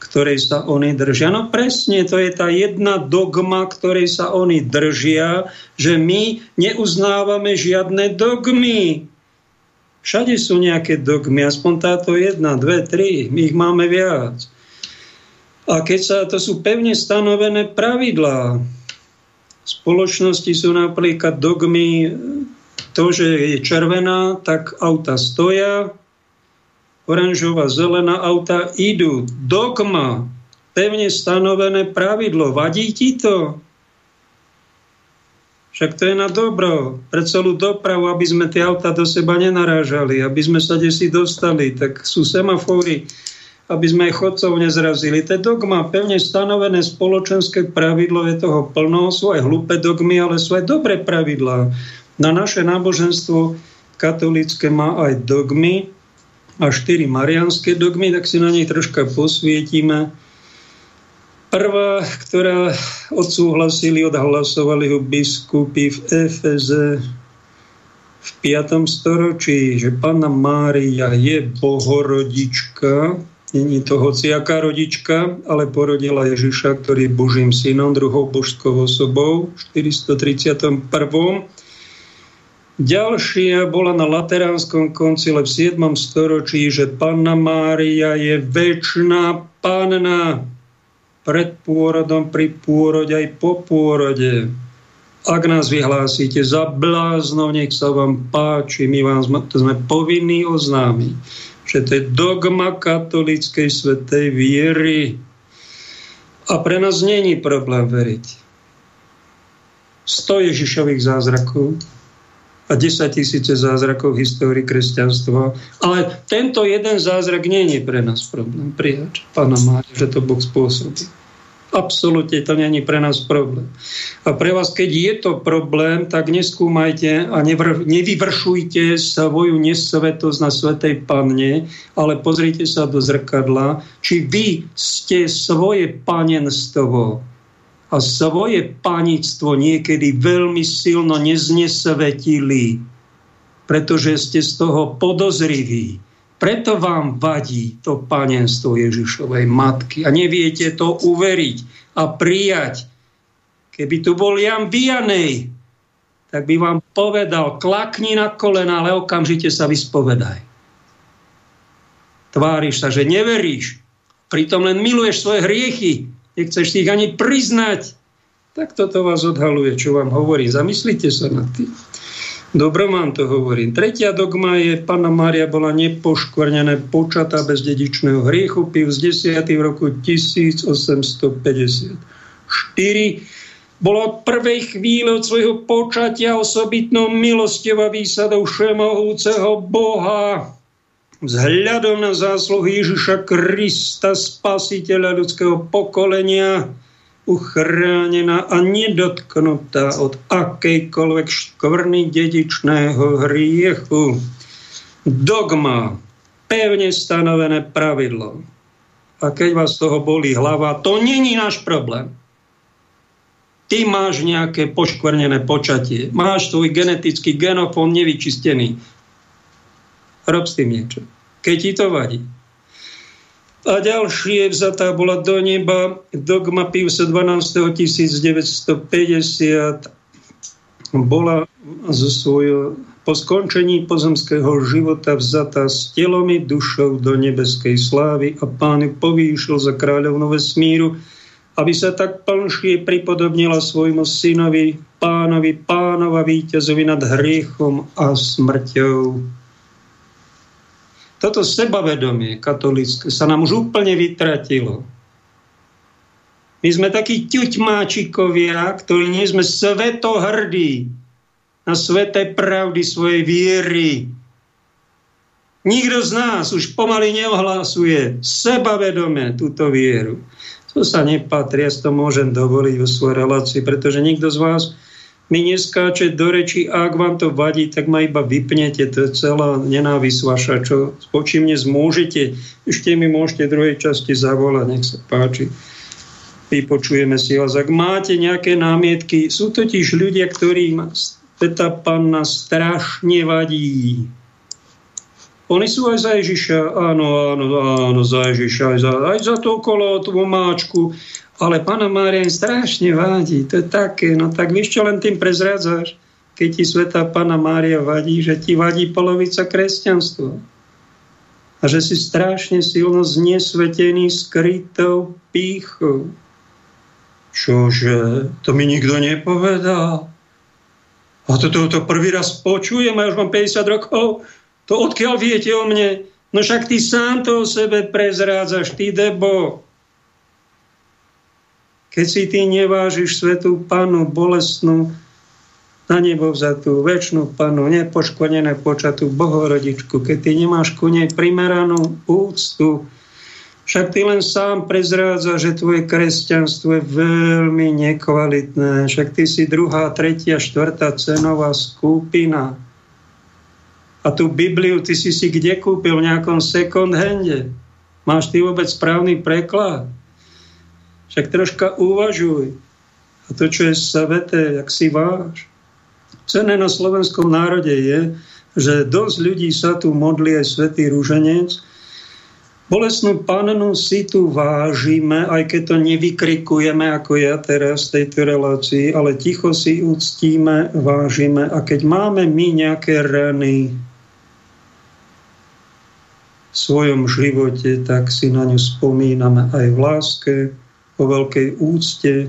ktorej sa oni držia. No presne, to je tá jedna dogma, ktorej sa oni držia, že my neuznávame žiadne dogmy. Všade sú nejaké dogmy, aspoň táto jedna, dve, tri, my ich máme viac. A keď sa, to sú pevne stanovené pravidlá, spoločnosti sú napríklad dogmy, to, že je červená, tak auta stoja, oranžová, zelená auta idú. Dogma, pevne stanovené pravidlo. Vadí ti to? Však to je na dobro, pre celú dopravu, aby sme tie auta do seba nenarážali, aby sme sa desi dostali, tak sú semafory, aby sme chodcov nezrazili. To je dogma, pevne stanovené spoločenské pravidlo, je toho plno, sú aj hlúpe dogmy, ale sú aj dobré pravidlá. Na naše náboženstvo katolické má aj dogmy a štyri marianské dogmy, tak si na nej troška posvietime. Prvá, ktorá odsúhlasili, odhlasovali ho biskupy v Efeze v 5. storočí, že Panna Mária je bohorodička, Není to hociaká rodička, ale porodila Ježiša, ktorý je Božím synom, druhou božskou osobou v 431. Ďalšia bola na Lateránskom koncile v 7. storočí, že Panna Mária je väčšiná panna pred pôrodom, pri pôrode aj po pôrode. Ak nás vyhlásite za bláznov, nech sa vám páči, my vám sme, to sme povinní oznámiť že to je dogma katolíckej svetej viery. A pre nás není problém veriť. 100 Ježišových zázrakov a 10 tisíce zázrakov v histórii kresťanstva. Ale tento jeden zázrak je pre nás problém prijať Pána Mária, že to Boh spôsobí. Absolútne to není pre nás problém. A pre vás, keď je to problém, tak neskúmajte a nevr- nevyvršujte svoju nesvetosť na Svetej Panne, ale pozrite sa do zrkadla, či vy ste svoje panenstvo a svoje panictvo niekedy veľmi silno neznesvetili, pretože ste z toho podozriví preto vám vadí to panenstvo Ježišovej matky a neviete to uveriť a prijať. Keby tu bol Jan Vianej, tak by vám povedal, klakni na kolena, ale okamžite sa vyspovedaj. Tváriš sa, že neveríš, pritom len miluješ svoje hriechy, nechceš ich ani priznať. Tak toto vás odhaluje, čo vám hovorím. Zamyslite sa nad tým. Dobroman to hovorím. Tretia dogma je, Panna Mária bola nepoškvrnené počatá bez dedičného hriechu, Pius 10. v roku 1854. Bolo od prvej chvíle od svojho počatia osobitnou milosťou a výsadou všemohúceho Boha vzhľadom na zásluhy Ježiša Krista, spasiteľa ľudského pokolenia, uchránená a nedotknutá od akejkoľvek škvrny dedičného hriechu. Dogma, pevne stanovené pravidlo. A keď vás toho bolí hlava, to není náš problém. Ty máš nejaké poškvrnené počatie. Máš svoj genetický genofón nevyčistený. Rob s tým niečo. Keď ti to vadí. A ďalšie vzatá bola do neba dogma Piusa 12. 1950 bola zo svojho po skončení pozemského života vzatá s telom i dušou do nebeskej slávy a pán ju povýšil za kráľovnú vesmíru aby sa tak plnšie pripodobnila svojmu synovi, pánovi, pánova víťazovi nad hriechom a smrťou. Toto sebavedomie katolické sa nám už úplne vytratilo. My sme takí ťuťmáčikovia, ktorí nie sme svetohrdí na sveté pravdy svojej viery. Nikto z nás už pomaly neohlásuje sebavedome túto vieru. To sa nepatrí, ja to môžem dovoliť vo svojej relácii, pretože nikto z vás mi neskáče do reči a ak vám to vadí, tak ma iba vypnete, to je celá nenávisť vaša, čo voči zmôžete. Ešte mi môžete v druhej časti zavolať, nech sa páči. Vypočujeme si vás. Ak máte nejaké námietky, sú totiž ľudia, ktorým Sveta Panna strašne vadí oni sú aj za Ježiša, áno, áno, áno, za Ježiša, aj za, aj za to okolo tú máčku, ale Pána Mária im strašne vadí, to je také, no tak vieš, čo len tým prezrádzaš, keď ti Sveta Pána Mária vadí, že ti vadí polovica kresťanstva. A že si strašne silno znesvetený skrytou pýchou. Čože? To mi nikto nepovedal. A toto to, to prvý raz počujem, a už mám 50 rokov, to odkiaľ viete o mne? No však ty sám to o sebe prezrádzaš, ty debo. Keď si ty nevážiš svetú panu bolestnú, na nebo tú väčšinu panu, nepoškodené počatú bohorodičku, keď ty nemáš ku nej primeranú úctu, však ty len sám prezrádza, že tvoje kresťanstvo je veľmi nekvalitné. Však ty si druhá, tretia, štvrtá cenová skupina. A tú Bibliu ty si si kde kúpil? V nejakom second hande? Máš ty vôbec správny preklad? Však troška uvažuj. A to, čo je sveté, jak si váš. Cené na slovenskom národe je, že dosť ľudí sa tu modlí aj svetý rúženec. Bolesnú pannu si tu vážime, aj keď to nevykrikujeme, ako ja teraz v tejto relácii, ale ticho si uctíme, vážime. A keď máme my nejaké rany, svojom živote, tak si na ňu spomíname aj v láske, po veľkej úcte.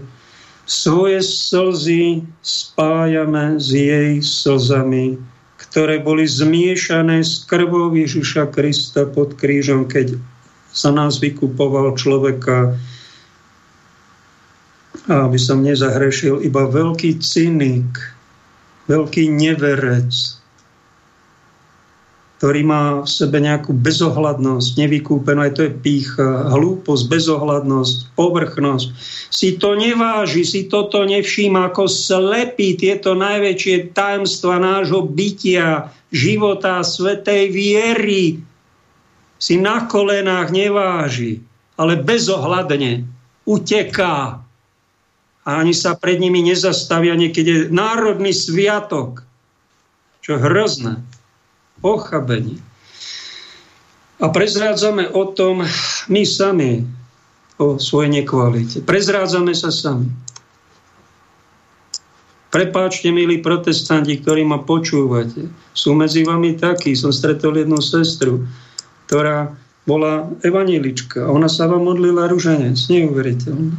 Svoje slzy spájame s jej slzami, ktoré boli zmiešané s krvou Ježiša Krista pod krížom, keď sa nás vykupoval človeka, aby som nezahrešil, iba veľký cynik, veľký neverec, ktorý má v sebe nejakú bezohľadnosť, nevykúpenú, aj to je pícha, hlúposť, bezohľadnosť, povrchnosť. Si to neváži, si toto nevšíma ako slepý tieto najväčšie tajemstva nášho bytia, života, svetej viery. Si na kolenách neváži, ale bezohľadne uteká. A ani sa pred nimi nezastavia, niekedy je národný sviatok. Čo hrozné ochabení. A prezrádzame o tom my sami, o svojej nekvalite. Prezrádzame sa sami. Prepáčte, milí protestanti, ktorí ma počúvate. Sú medzi vami takí. Som stretol jednu sestru, ktorá bola evanilička. Ona sa vám modlila ruženec. Neuveriteľné.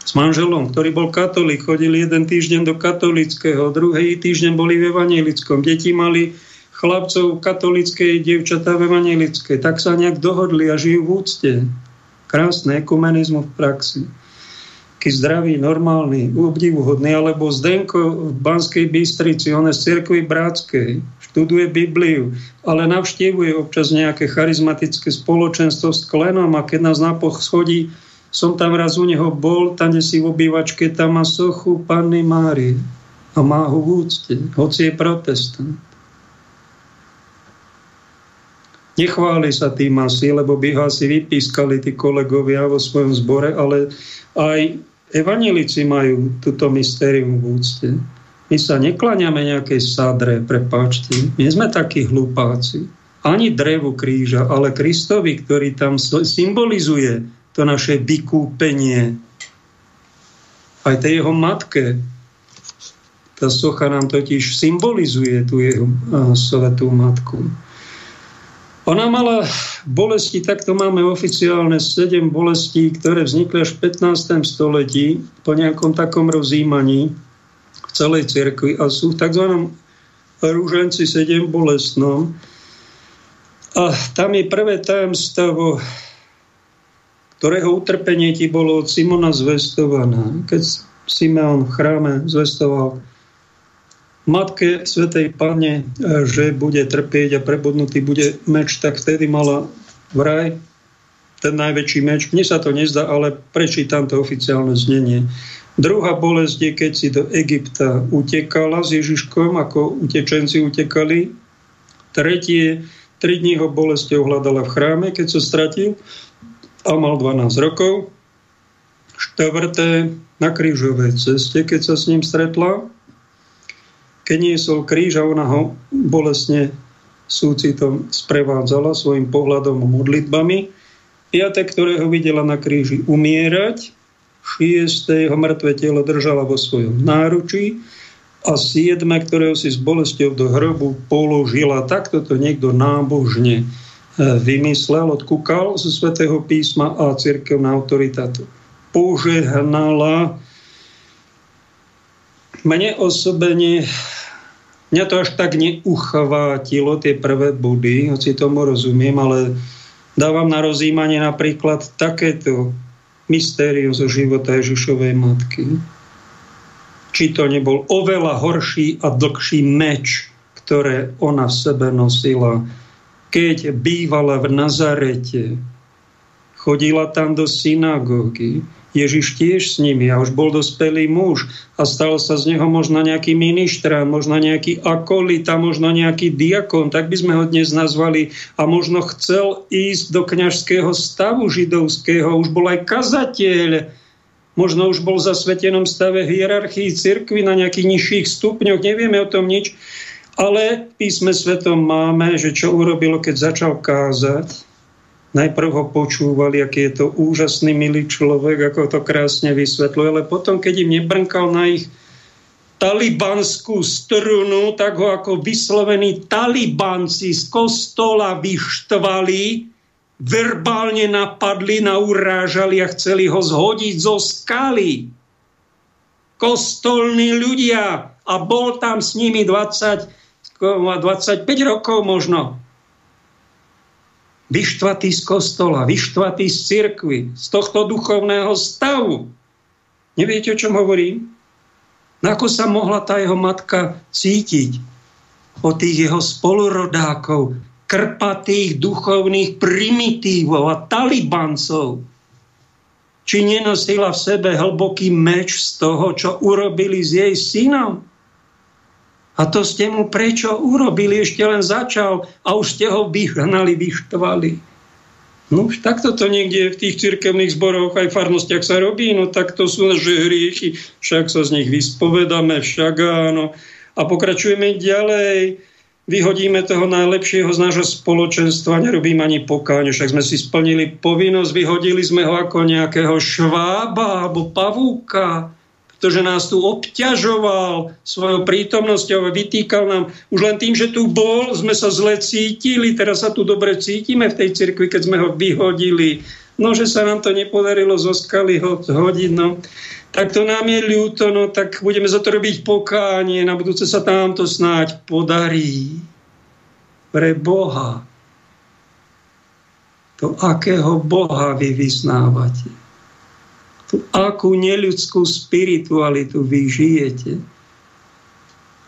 S manželom, ktorý bol katolík, chodili jeden týždeň do katolického, druhý týždeň boli v evanilickom. Deti mali chlapcov katolíckej, dievčatá v evanelickej. Tak sa nejak dohodli a žijú v úcte. Krásne ekumenizmu v praxi. Taký zdravý, normálny, obdivuhodný, alebo Zdenko v Banskej Bystrici, on je z cirkvi bratskej, študuje Bibliu, ale navštívuje občas nejaké charizmatické spoločenstvo s klenom a keď nás na poschodí, som tam raz u neho bol, tam, si v obývačke, tam má sochu Panny Márie a má ho v úcte, hoci je protestant. Nechváli sa tým asi, lebo by ho asi vypískali tí kolegovia vo svojom zbore, ale aj evanilici majú túto mystérium v úcte. My sa nekláňame nejakej sadre, prepáčte. My sme takí hlupáci. Ani drevu kríža, ale Kristovi, ktorý tam symbolizuje to naše vykúpenie. Aj tej jeho matke. Tá socha nám totiž symbolizuje tú jeho svetú matku. Ona mala bolesti, takto máme oficiálne 7 bolestí, ktoré vznikli až v 15. století po nejakom takom rozímaní v celej cirkvi a sú v tzv. rúženci 7 bolestnom. A tam je prvé tajemstvo, ktorého utrpenie ti bolo od Simona zvestované. Keď Simeon v chráme zvestoval matke Svetej Pane, že bude trpieť a prebudnutý bude meč, tak vtedy mala vraj ten najväčší meč. Mne sa to nezdá, ale prečítam to oficiálne znenie. Druhá bolesť je, keď si do Egypta utekala s Ježiškom, ako utečenci utekali. Tretie, tri dní ho bolesťou hľadala v chráme, keď sa stratil a mal 12 rokov. Štvrté, na krížovej ceste, keď sa s ním stretla keď kríž a ona ho bolesne súcitom sprevádzala svojim pohľadom a modlitbami. Piate, ktorého videla na kríži umierať, šiesté jeho mŕtve telo držala vo svojom náručí a siedme, ktorého si s bolestou do hrobu položila. Takto to niekto nábožne e, vymyslel, odkúkal zo svätého písma a církevná autorita to požehnala. Mne osobene Mňa to až tak neuchvátilo, tie prvé body, hoci tomu rozumiem, ale dávam na rozímanie napríklad takéto mystérium zo života Ježišovej matky. Či to nebol oveľa horší a dlhší meč, ktoré ona v sebe nosila, keď bývala v Nazarete, chodila tam do synagógy, Ježiš tiež s nimi a už bol dospelý muž a stal sa z neho možno nejaký ministrán, možno nejaký akolita, možno nejaký diakon, tak by sme ho dnes nazvali a možno chcel ísť do kňažského stavu židovského, už bol aj kazateľ, možno už bol v zasvetenom stave hierarchii cirkvi na nejakých nižších stupňoch, nevieme o tom nič, ale písme svetom máme, že čo urobilo, keď začal kázať, Najprv ho počúvali, aký je to úžasný, milý človek, ako to krásne vysvetľuje, ale potom, keď im nebrnkal na ich talibanskú strunu, tak ho ako vyslovení talibanci z kostola vyštvali, verbálne napadli, naurážali a chceli ho zhodiť zo skaly. Kostolní ľudia a bol tam s nimi 20, 25 rokov možno vyštvatý z kostola, vyštvatý z cirkvy, z tohto duchovného stavu. Neviete, o čom hovorím? No ako sa mohla tá jeho matka cítiť o tých jeho spolurodákov, krpatých duchovných primitívov a talibancov? Či nenosila v sebe hlboký meč z toho, čo urobili s jej synom? A to ste mu prečo urobili? Ešte len začal a už ste ho vyhnali, vyštvali. No už takto to niekde v tých cirkevných zboroch aj farnostiach sa robí, no tak to sú naše hriechy, však sa z nich vyspovedáme, však áno. A pokračujeme ďalej, vyhodíme toho najlepšieho z nášho spoločenstva, nerobím ani pokáň, však sme si splnili povinnosť, vyhodili sme ho ako nejakého švába alebo pavúka pretože nás tu obťažoval svojou prítomnosťou a vytýkal nám, už len tým, že tu bol, sme sa zle cítili, teraz sa tu dobre cítime v tej cirkvi, keď sme ho vyhodili. No, že sa nám to nepodarilo zo skaly ho hodiť, no. Tak to nám je ľúto, no tak budeme za to robiť pokánie, na budúce sa tam to snáď podarí. Pre Boha. To akého Boha vy vyznávate? Akú neľudskú spiritualitu vy žijete.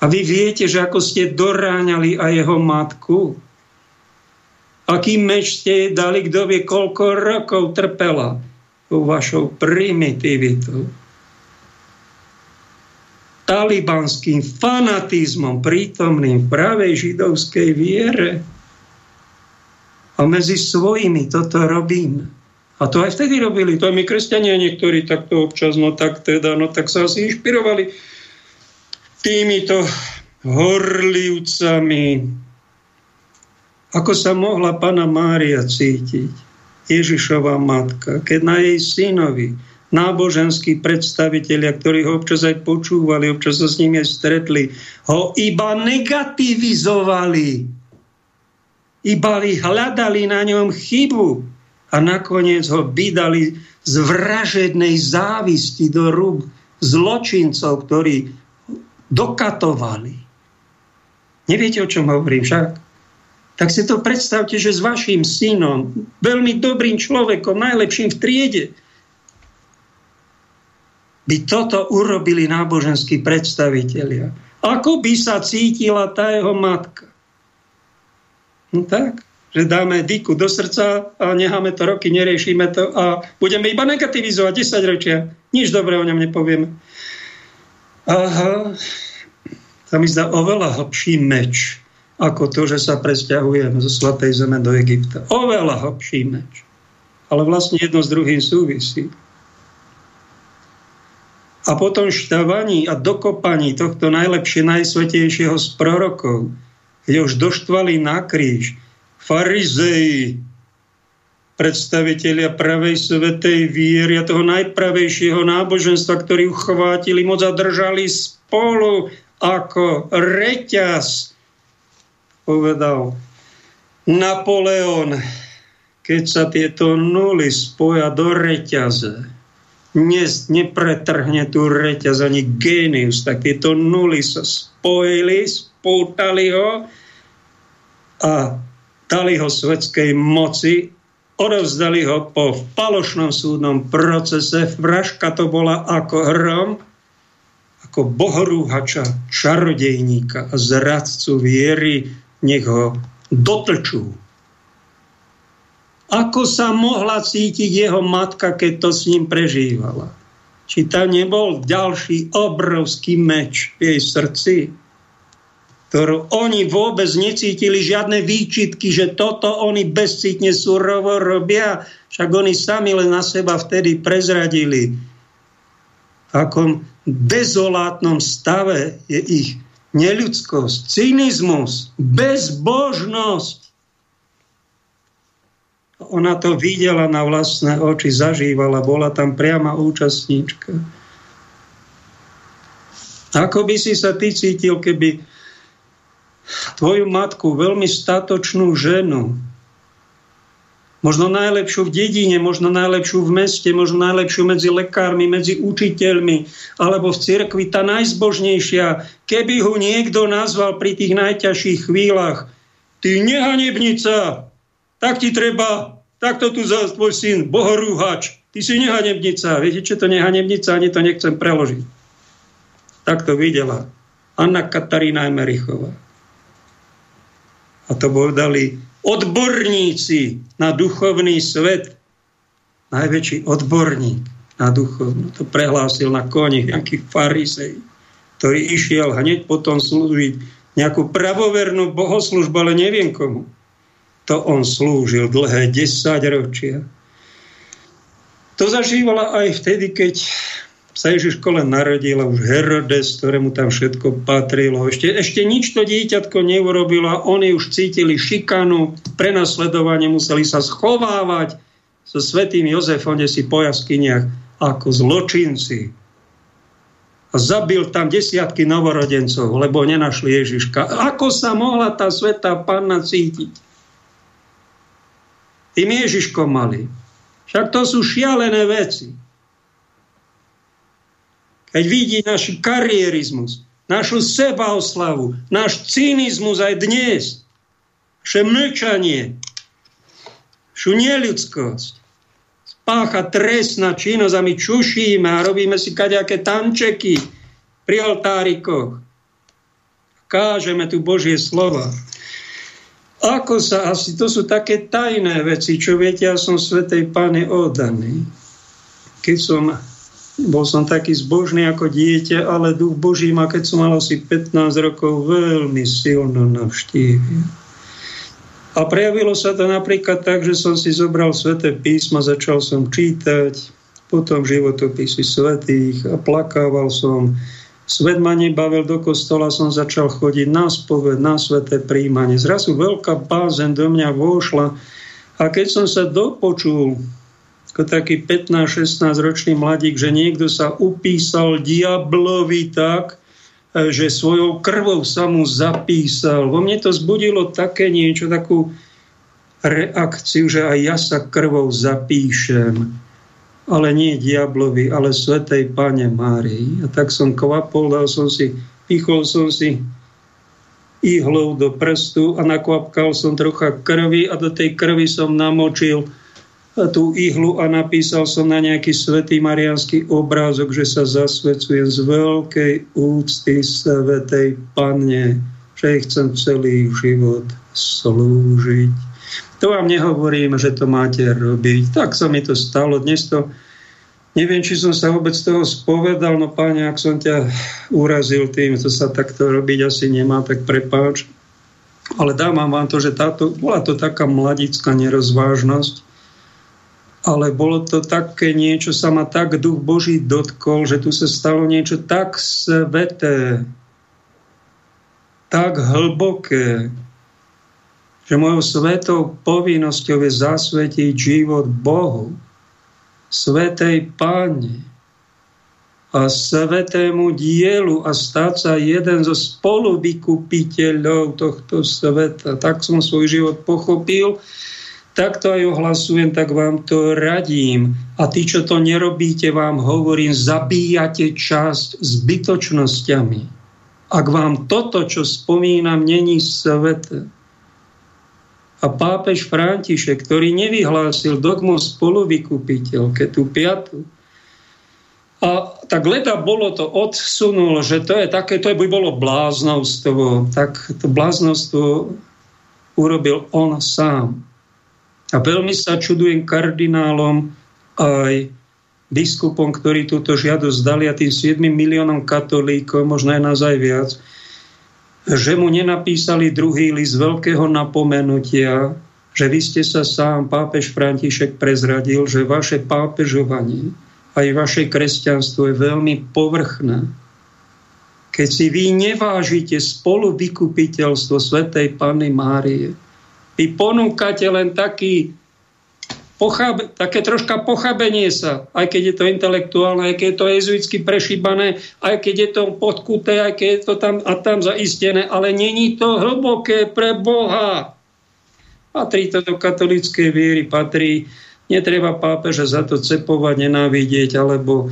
A vy viete, že ako ste doráňali aj jeho matku, aký meč ste jej dali, kto vie, koľko rokov trpela tou vašou primitivitou. Talibanským fanatizmom prítomným v pravej židovskej viere. A medzi svojimi toto robíme. A to aj vtedy robili, to aj my kresťania niektorí takto občas, no tak teda, no tak sa asi inšpirovali týmito horlivcami. Ako sa mohla pána Mária cítiť, Ježišová matka, keď na jej synovi náboženskí predstavitelia, ktorí ho občas aj počúvali, občas sa s nimi aj stretli, ho iba negativizovali iba hľadali na ňom chybu a nakoniec ho vydali z vražednej závisti do rúk zločincov, ktorí dokatovali. Neviete, o čom hovorím však? Tak si to predstavte, že s vašim synom, veľmi dobrým človekom, najlepším v triede, by toto urobili náboženskí predstavitelia. Ako by sa cítila tá jeho matka? No tak, že dáme dýku do srdca a necháme to roky, neriešime to a budeme iba negativizovať 10 ročia. Nič dobré o ňom nepovieme. Aha, to mi zdá oveľa hlbší meč, ako to, že sa presťahujeme zo Svatej Zeme do Egypta. Oveľa hlbší meč. Ale vlastne jedno s druhým súvisí. A potom štavaní a dokopaní tohto najlepšie, najsvetejšieho z prorokov, keď už doštvali na kríž, farizei, predstavitelia pravej svetej viery a toho najpravejšieho náboženstva, ktorí uchvátili moc a držali spolu ako reťaz, povedal Napoleon, keď sa tieto nuly spoja do reťaze, ne, nepretrhne tú reťaz ani génius, tak tieto nuly sa spojili, spútali ho a dali ho svetskej moci, odovzdali ho po falošnom súdnom procese. Vražka to bola ako hrom, ako bohorúhača, čarodejníka a zradcu viery, nech ho dotlčú. Ako sa mohla cítiť jeho matka, keď to s ním prežívala? Či tam nebol ďalší obrovský meč v jej srdci, ktorú oni vôbec necítili žiadne výčitky, že toto oni bezcítne surovo robia. Však oni sami len na seba vtedy prezradili, akom dezolátnom stave je ich neľudskosť, cynizmus, bezbožnosť. Ona to videla na vlastné oči, zažívala, bola tam priama účastníčka. Ako by si sa ty cítil, keby tvoju matku, veľmi statočnú ženu, možno najlepšiu v dedine, možno najlepšiu v meste, možno najlepšiu medzi lekármi, medzi učiteľmi, alebo v cirkvi, tá najzbožnejšia, keby ho niekto nazval pri tých najťažších chvíľach, ty nehanebnica, tak ti treba, takto tu za tvoj syn, bohorúhač, ty si nehanebnica. Viete, čo to nehanebnica, ani to nechcem preložiť. Tak to videla Anna Katarína Emerichová. A to povedali odborníci na duchovný svet. Najväčší odborník na duchovnú. To prehlásil na koni nejaký farizej, ktorý išiel hneď potom slúžiť nejakú pravovernú bohoslužbu, ale neviem komu. To on slúžil dlhé 10 ročia. To zažívala aj vtedy, keď sa Ježiško len narodil a už Herodes, ktorému tam všetko patrilo. Ešte, ešte nič to dieťatko neurobilo a oni už cítili šikanu, prenasledovanie, museli sa schovávať so svetým Jozefom, kde si po jaskyniach ako zločinci. A zabil tam desiatky novorodencov, lebo nenašli Ježiška. Ako sa mohla tá svetá panna cítiť? Tým Ježiškom mali. Však to sú šialené veci. Keď vidí náš karierizmus, našu sebaoslavu, náš cynizmus aj dnes, naše mlčanie, našu neľudskosť, spácha trestná činnosť a my čušíme a robíme si kaďaké tančeky pri oltárikoch. Kážeme tu Božie slova. Ako sa asi, to sú také tajné veci, čo viete, ja som Svetej Pane oddaný. Keď som bol som taký zbožný ako dieťa, ale duch Boží ma, keď som mal asi 15 rokov, veľmi silno navštívil. A prejavilo sa to napríklad tak, že som si zobral sveté písma, začal som čítať, potom životopisy svetých a plakával som. Svet ma nebavil do kostola, som začal chodiť na spoved, na sveté príjmanie. Zrazu veľká bázen do mňa vošla a keď som sa dopočul ako taký 15-16 ročný mladík, že niekto sa upísal diablovi tak, e, že svojou krvou sa mu zapísal. Vo mne to zbudilo také niečo, takú reakciu, že aj ja sa krvou zapíšem, ale nie diablovi, ale Svetej Pane Márii. A tak som kvapol, dal som si, pichol som si ihlou do prstu a nakvapkal som trocha krvi a do tej krvi som namočil tú ihlu a napísal som na nejaký svetý marianský obrázok, že sa zasvecujem z veľkej úcty Svetej Panne, že jej chcem celý život slúžiť. To vám nehovorím, že to máte robiť. Tak sa mi to stalo. Dnes to Neviem, či som sa vôbec toho spovedal, no páne, ak som ťa urazil tým, to sa takto robiť asi nemá, tak prepáč. Ale dávam vám to, že táto, bola to taká mladická nerozvážnosť, ale bolo to také niečo, sa ma tak duch Boží dotkol, že tu sa stalo niečo tak sveté, tak hlboké, že mojou svetou povinnosťou je zasvetiť život Bohu, Svetej Pane a svetému dielu a stať sa jeden zo spoluvykupiteľov tohto sveta. Tak som svoj život pochopil tak to aj ohlasujem, tak vám to radím. A tí, čo to nerobíte, vám hovorím, zabíjate časť zbytočnosťami. Ak vám toto, čo spomínam, není svete. A pápež František, ktorý nevyhlásil dogmu spoluvykupiteľke, tú piatu, a tak leda bolo to odsunul, že to je také, to by bolo bláznostvo. Tak to bláznostvo urobil on sám. A veľmi sa čudujem kardinálom aj biskupom, ktorí túto žiadosť dali a tým 7 miliónom katolíkov, možno aj nás aj viac, že mu nenapísali druhý list veľkého napomenutia, že vy ste sa sám, pápež František, prezradil, že vaše pápežovanie aj vaše kresťanstvo je veľmi povrchné. Keď si vy nevážite spolu vykupiteľstvo Svetej Panny Márie, vy ponúkate len taký pochab, také troška pochabenie sa, aj keď je to intelektuálne, aj keď je to jezuitsky prešíbané, aj keď je to podkuté, aj keď je to tam a tam zaistené, ale není to hlboké pre Boha. Patrí to do katolíckej viery, patrí, netreba pápeža za to cepovať, nenávidieť, alebo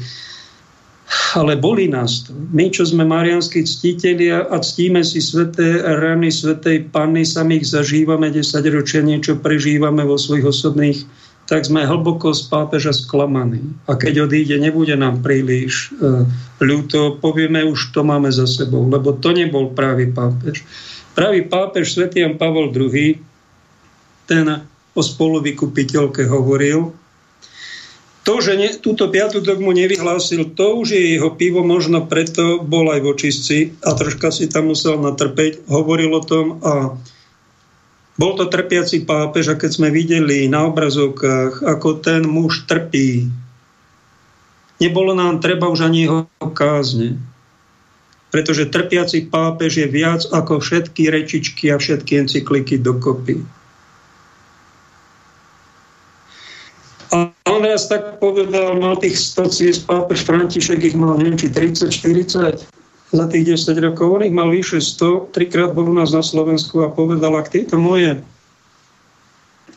ale boli nás to. My, čo sme marianskí ctitelia a ctíme si sveté rany svetej Panny, sami ich zažívame 10 ročia, niečo prežívame vo svojich osobných, tak sme hlboko z pápeža sklamaní. A keď odíde, nebude nám príliš e, ľúto, povieme, už to máme za sebou, lebo to nebol pravý pápež. Pravý pápež svätý Jan Pavol II, ten o spoluvykupiteľke hovoril, to, že ne, túto piatú dogmu nevyhlásil, to už je jeho pivo, možno preto bol aj v očistci a troška si tam musel natrpeť. Hovoril o tom a bol to trpiaci pápež a keď sme videli na obrazovkách, ako ten muž trpí, nebolo nám treba už ani jeho kázne. Pretože trpiaci pápež je viac ako všetky rečičky a všetky encykliky dokopy. Raz tak povedal, mal tých 100 ciest, pápež František ich mal, neviem, či 30-40 za tých 10 rokov. On ich mal vyše 100, trikrát bol u nás na Slovensku a povedal, ak tieto moje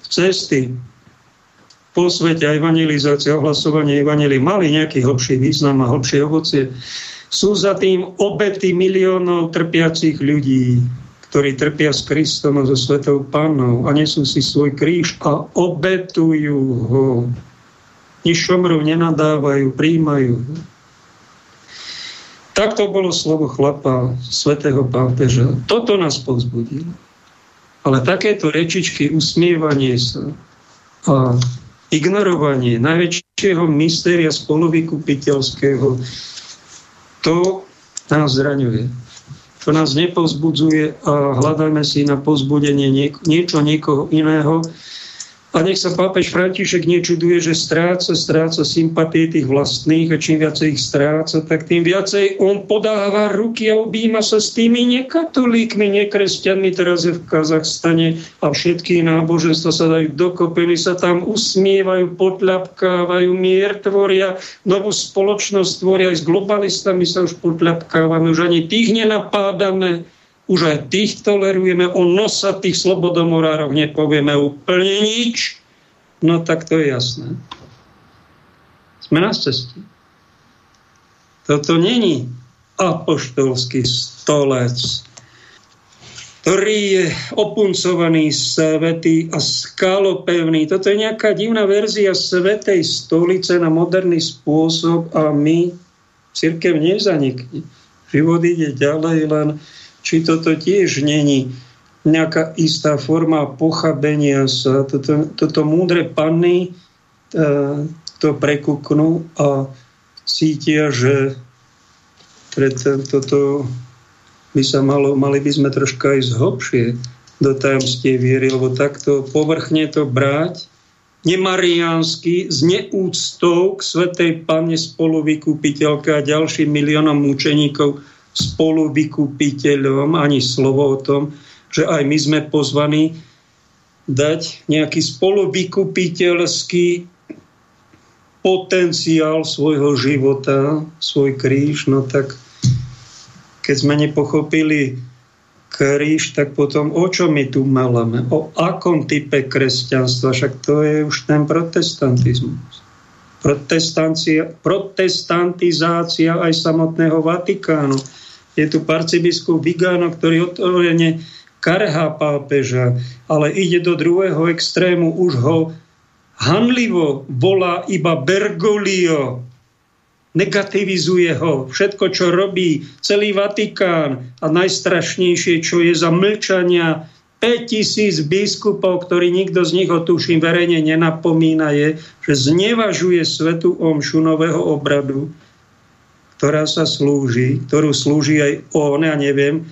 cesty po svete a evangelizácia, ohlasovanie evangelii mali nejaký hlbší význam a hlbšie ovocie, sú za tým obety miliónov trpiacich ľudí, ktorí trpia s Kristom a so Svetou Pánou a nesú si svoj kríž a obetujú ho. Nič šomrov nenadávajú, príjmajú. Tak to bolo slovo chlapa, svetého pápeža. Toto nás povzbudilo. Ale takéto rečičky, usmievanie sa a ignorovanie najväčšieho mystéria spoluvykupiteľského, to nás zraňuje čo nás nepovzbudzuje a hľadajme si na povzbudenie niečo niekoho iného, a nech sa pápež František nečuduje, že stráca, stráca sympatie tých vlastných a čím viacej ich stráca, tak tým viacej on podáva ruky a objíma sa s tými nekatolíkmi, nekresťanmi. Teraz je v Kazachstane a všetky náboženstva sa dajú dokopy, sa tam usmievajú, potľapkávajú, mier tvoria, novú spoločnosť tvoria, aj s globalistami sa už potľapkávame, už ani tých nenapádame, už aj tých tolerujeme, o nosatých slobodomorároch nepovieme úplne nič, no tak to je jasné. Sme na ceste. Toto není apoštolský stolec, ktorý je opuncovaný, svetý a skalopevný. Toto je nejaká divná verzia svetej stolice na moderný spôsob a my, církev nezanikne. Život ide ďalej, len či toto tiež není nejaká istá forma pochabenia sa. Toto, toto múdre panny e, to prekuknú a cítia, že pre toto by sa malo, mali by sme troška ísť hlbšie do tajomstie viery, lebo takto povrchne to brať, nemariánsky, s neúctou k Svetej Pane spoluvykupiteľke a ďalším miliónom mučeníkov spoluvykupiteľom, ani slovo o tom, že aj my sme pozvaní dať nejaký spoluvykupiteľský potenciál svojho života, svoj kríž, no tak keď sme nepochopili kríž, tak potom o čo my tu malame? O akom type kresťanstva? Však to je už ten protestantizmus. Protestantizácia aj samotného Vatikánu. Je tu parcibiskup Vigano, ktorý otvorene karhá pápeža, ale ide do druhého extrému, už ho hanlivo volá iba Bergoglio, negativizuje ho, všetko, čo robí celý Vatikán. A najstrašnejšie, čo je za mlčania 5000 biskupov, ktorí nikto z nich, otuším, verejne nenapomína, je, že znevažuje svetu omšu nového obradu, ktorá sa slúži, ktorú slúži aj on, ja neviem,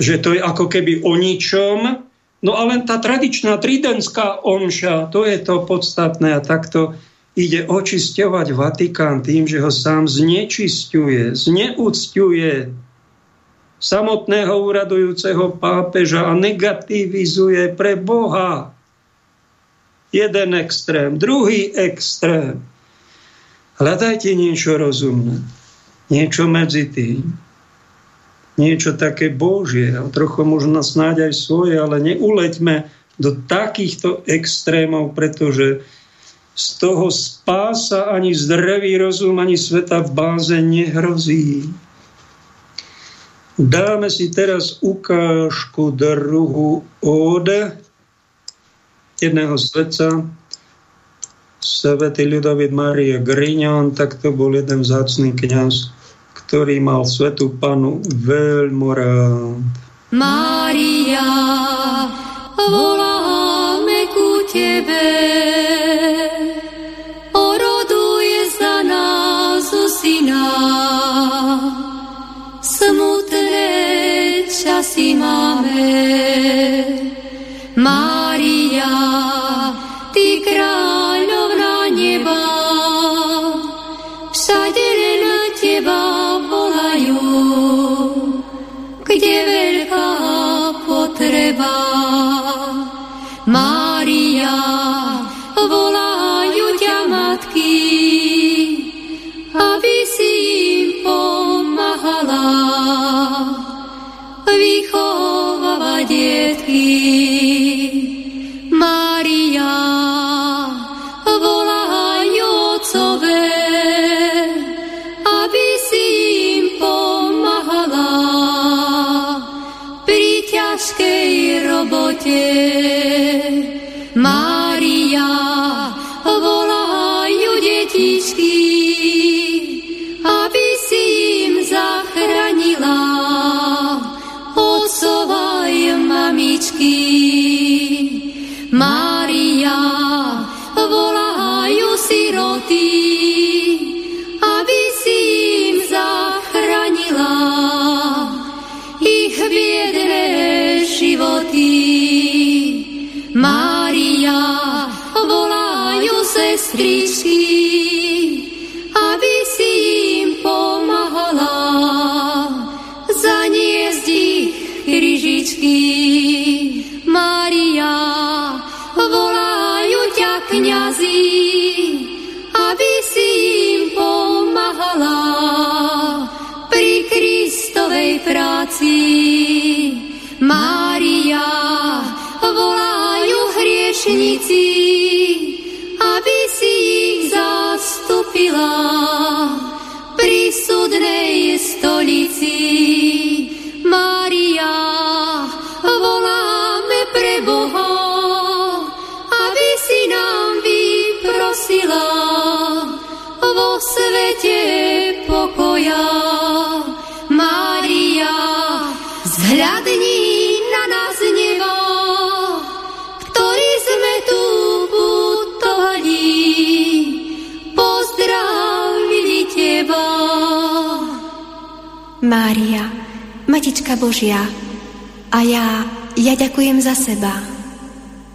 že to je ako keby o ničom, no a len tá tradičná tridentská omša, to je to podstatné a takto ide očisťovať Vatikán tým, že ho sám znečisťuje, zneúcťuje samotného úradujúceho pápeža a negativizuje pre Boha. Jeden extrém, druhý extrém. Hľadajte niečo rozumné, niečo medzi tým, niečo také Božie, a trochu možno snáď aj svoje, ale neuleďme do takýchto extrémov, pretože z toho spása ani zdravý rozum, ani sveta v báze nehrozí. Dáme si teraz ukážku druhu od jedného svetca, svetý Ľudovit Maria Grignon, tak to bol jeden vzácný kniaz, ktorý mal svetú panu veľmi rád. Mária, voláme potreba. Mária,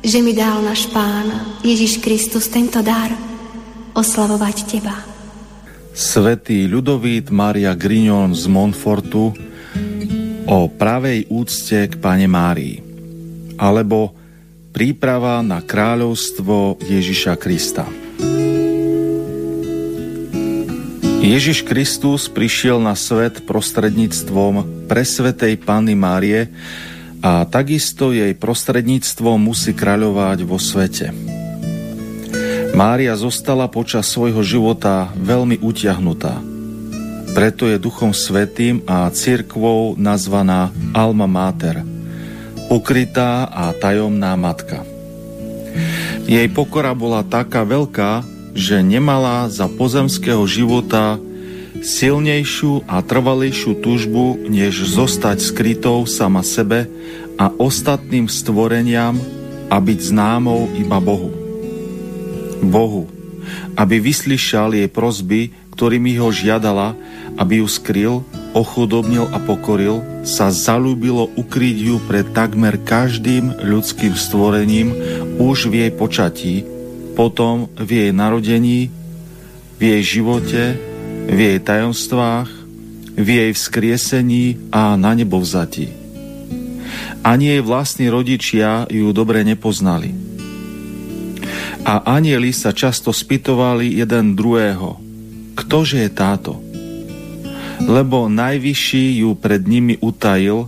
že mi dal náš Pán Ježiš Kristus tento dar oslavovať Teba. Svetý Ľudovít Maria Grignon z Montfortu o pravej úcte k Pane Márii alebo príprava na kráľovstvo Ježiša Krista. Ježiš Kristus prišiel na svet prostredníctvom presvetej Panny Márie a takisto jej prostredníctvom musí kráľovať vo svete. Mária zostala počas svojho života veľmi utiahnutá. Preto je Duchom Svetým a cirkvou nazvaná Alma Mater, ukrytá a tajomná matka. Jej pokora bola taká veľká, že nemala za pozemského života silnejšiu a trvalejšiu túžbu, než zostať skrytou sama sebe a ostatným stvoreniam a byť známou iba Bohu. Bohu, aby vyslyšal jej prozby, ktorými ho žiadala, aby ju skryl, ochudobnil a pokoril, sa zalúbilo ukryť ju pred takmer každým ľudským stvorením už v jej počatí, potom v jej narodení, v jej živote, v jej tajomstvách, v jej vzkriesení a na nebo vzati. Ani jej vlastní rodičia ju dobre nepoznali. A anieli sa často spytovali jeden druhého, ktože je táto? Lebo najvyšší ju pred nimi utajil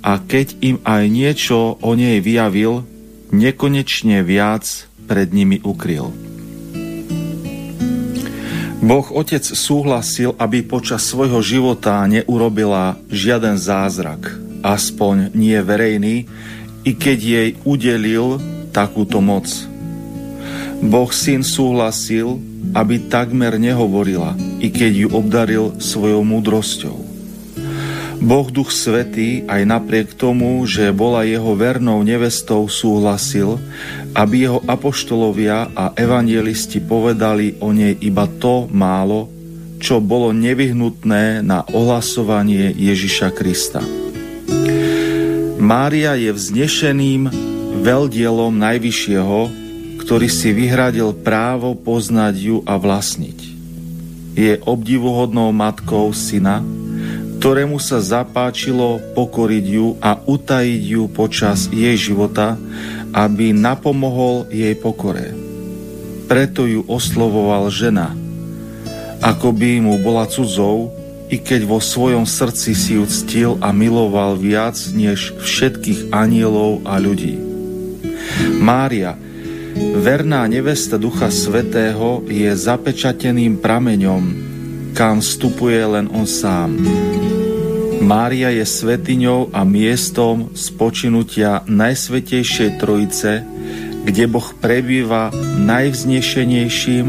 a keď im aj niečo o nej vyjavil, nekonečne viac pred nimi ukryl. Boh Otec súhlasil, aby počas svojho života neurobila žiaden zázrak, aspoň nie verejný, i keď jej udelil takúto moc. Boh Syn súhlasil, aby takmer nehovorila, i keď ju obdaril svojou múdrosťou. Boh Duch Svetý aj napriek tomu, že bola jeho vernou nevestou, súhlasil, aby jeho apoštolovia a evangelisti povedali o nej iba to málo, čo bolo nevyhnutné na ohlasovanie Ježiša Krista. Mária je vznešeným veľdielom Najvyššieho, ktorý si vyhradil právo poznať ju a vlastniť. Je obdivuhodnou matkou syna, ktorému sa zapáčilo pokoriť ju a utajiť ju počas jej života, aby napomohol jej pokore. Preto ju oslovoval žena, ako by mu bola cudzou, i keď vo svojom srdci si ju ctil a miloval viac než všetkých anielov a ľudí. Mária, verná nevesta Ducha Svetého, je zapečateným prameňom, kam vstupuje len on sám. Mária je svetiňou a miestom spočinutia Najsvetejšej Trojice, kde Boh prebýva najvznešenejším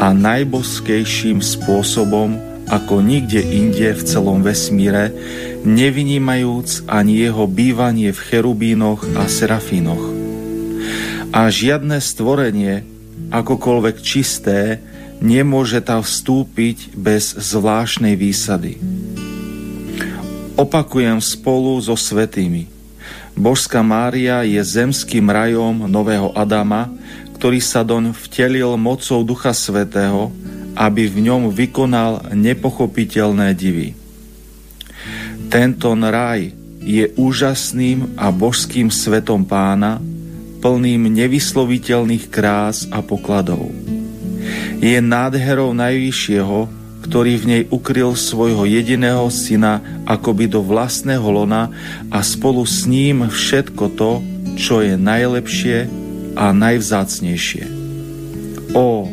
a najboskejším spôsobom, ako nikde inde v celom vesmíre, nevynímajúc ani jeho bývanie v cherubínoch a serafínoch. A žiadne stvorenie, akokoľvek čisté, nemôže tam vstúpiť bez zvláštnej výsady. Opakujem spolu so svetými. Božská Mária je zemským rajom nového Adama, ktorý sa doň vtelil mocou Ducha Svetého, aby v ňom vykonal nepochopiteľné divy. Tento raj je úžasným a božským svetom pána, plným nevysloviteľných krás a pokladov. Je nádherou najvyššieho, ktorý v nej ukryl svojho jediného syna akoby do vlastného lona a spolu s ním všetko to, čo je najlepšie a najvzácnejšie. Ó,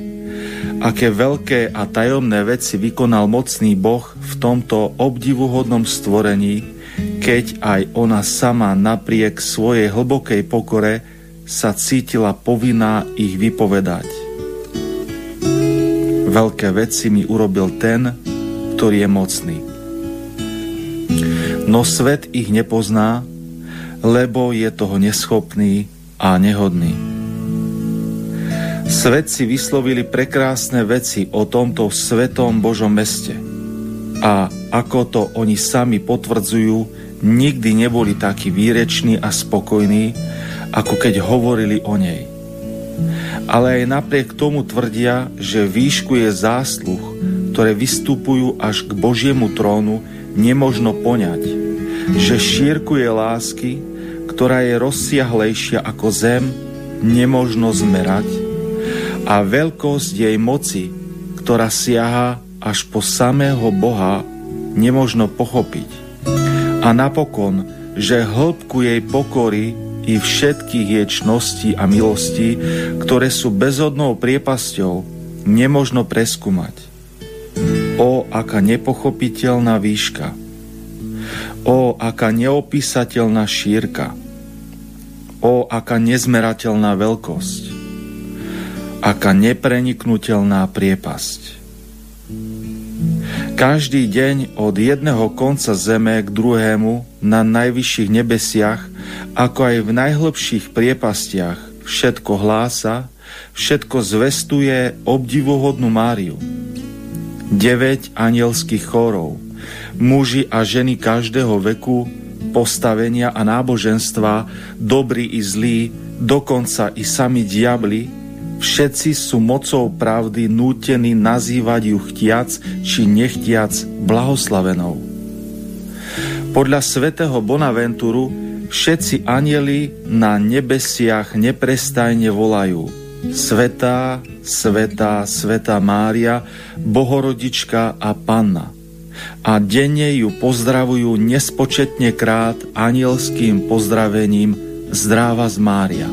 aké veľké a tajomné veci vykonal mocný Boh v tomto obdivuhodnom stvorení, keď aj ona sama napriek svojej hlbokej pokore sa cítila povinná ich vypovedať. Veľké veci mi urobil ten, ktorý je mocný. No svet ich nepozná, lebo je toho neschopný a nehodný. Svetci vyslovili prekrásne veci o tomto svetom Božom meste. A ako to oni sami potvrdzujú, nikdy neboli takí výreční a spokojní, ako keď hovorili o nej. Ale aj napriek tomu tvrdia, že výšku je zásluh, ktoré vystupujú až k Božiemu trónu, nemožno poňať, že šírku je lásky, ktorá je rozsiahlejšia ako zem, nemožno zmerať a veľkosť jej moci, ktorá siaha až po samého Boha, nemožno pochopiť. A napokon, že hĺbku jej pokory i všetkých jej čností a milostí, ktoré sú bezodnou priepasťou, nemožno preskúmať. O, aká nepochopiteľná výška! O, aká neopísateľná šírka! O, aká nezmerateľná veľkosť, aká nepreniknutelná priepasť. Každý deň od jedného konca zeme k druhému na najvyšších nebesiach, ako aj v najhlbších priepastiach, všetko hlása, všetko zvestuje obdivuhodnú Máriu. Deveť anielských chorov, muži a ženy každého veku postavenia a náboženstva, dobrí i zlí, dokonca i sami diabli, všetci sú mocou pravdy nútení nazývať ju chtiac či nechtiac blahoslavenou. Podľa svätého Bonaventuru všetci anieli na nebesiach neprestajne volajú Svetá, Svetá, Svetá Mária, Bohorodička a Panna – a denne ju pozdravujú nespočetne krát anielským pozdravením Zdráva z Mária.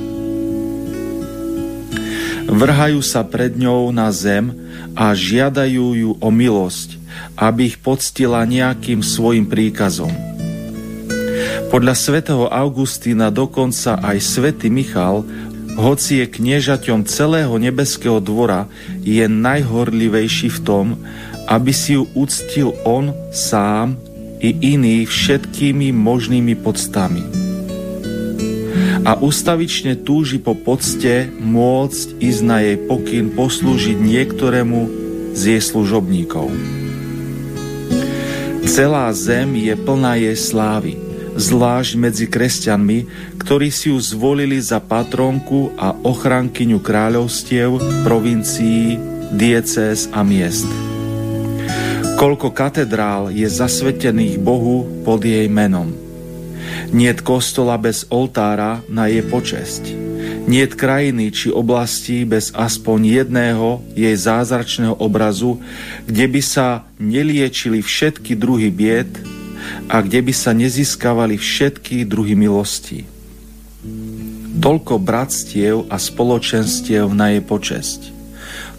Vrhajú sa pred ňou na zem a žiadajú ju o milosť, aby ich poctila nejakým svojim príkazom. Podľa svätého Augustína dokonca aj svätý Michal, hoci je kniežaťom celého nebeského dvora, je najhorlivejší v tom, aby si ju uctil on sám i iní všetkými možnými podstami. A ustavične túži po pocte môcť ísť na jej pokyn poslúžiť niektorému z jej služobníkov. Celá zem je plná jej slávy, zvlášť medzi kresťanmi, ktorí si ju zvolili za patronku a ochrankyňu kráľovstiev, provincií, diecéz a miest. Koľko katedrál je zasvetených Bohu pod jej menom. Niet kostola bez oltára na jej počesť. Niet krajiny či oblasti bez aspoň jedného jej zázračného obrazu, kde by sa neliečili všetky druhy bied a kde by sa nezískavali všetky druhy milosti. Toľko bratstiev a spoločenstiev na jej počesť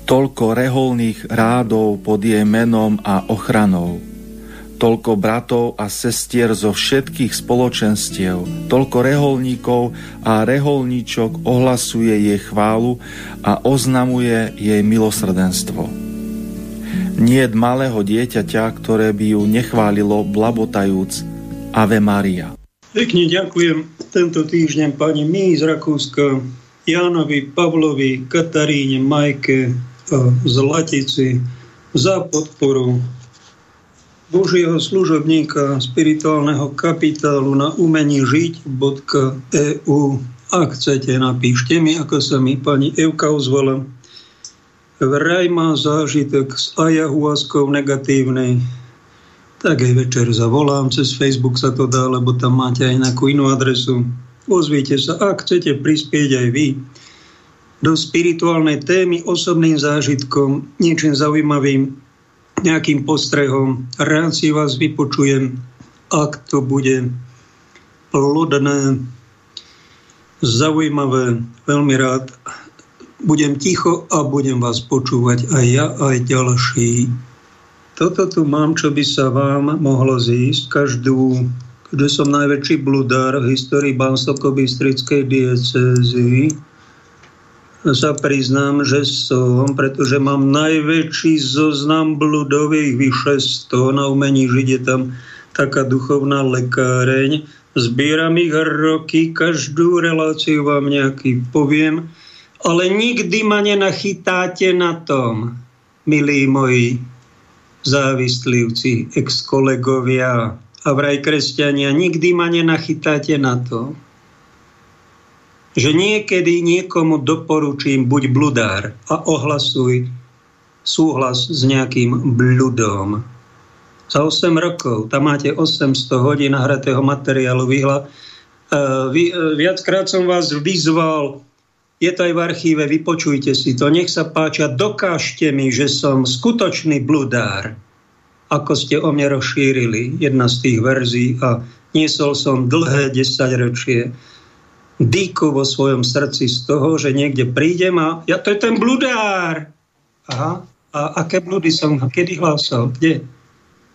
toľko reholných rádov pod jej menom a ochranou, toľko bratov a sestier zo všetkých spoločenstiev, toľko reholníkov a reholníčok ohlasuje jej chválu a oznamuje jej milosrdenstvo. Nie malého dieťaťa, ktoré by ju nechválilo blabotajúc Ave Maria. Pekne ďakujem tento týždeň pani My z Rakúska, Jánovi, Pavlovi, Kataríne, Majke, Zlatici za podporu Božieho služobníka spirituálneho kapitálu na umení žiť.eu. Ak chcete, napíšte mi, ako sa mi pani Evka ozvala. Vraj má zážitok s ajahuaskou negatívnej. Tak aj večer zavolám, cez Facebook sa to dá, lebo tam máte aj nejakú inú adresu. Ozvíte sa, ak chcete prispieť aj vy do spirituálnej témy, osobným zážitkom, niečím zaujímavým, nejakým postrehom. Rád si vás vypočujem, ak to bude plodné, zaujímavé, veľmi rád. Budem ticho a budem vás počúvať aj ja, aj ďalší. Toto tu mám, čo by sa vám mohlo zísť každú, kde som najväčší bludár v histórii Bansko-Bystrickej diecezy sa priznám, že som, pretože mám najväčší zoznam bludových vyše 100 na umení je tam taká duchovná lekáreň. Zbieram ich roky, každú reláciu vám nejaký poviem, ale nikdy ma nenachytáte na tom, milí moji závislivci, ex-kolegovia a vraj kresťania, nikdy ma nenachytáte na to, že niekedy niekomu doporučím buď bludár a ohlasuj súhlas s nejakým bludom. Za 8 rokov, tam máte 800 hodín nahratého materiálu. Vyhla, uh, vy, uh, viackrát som vás vyzval, je to aj v archíve, vypočujte si to, nech sa páčia, dokážte mi, že som skutočný bludár, ako ste o mne rozšírili, jedna z tých verzií a niesol som dlhé desaťročie dýku vo svojom srdci z toho, že niekde prídem a ja, to je ten bludár. Aha, a aké bludy som kedy hlásal? Kde?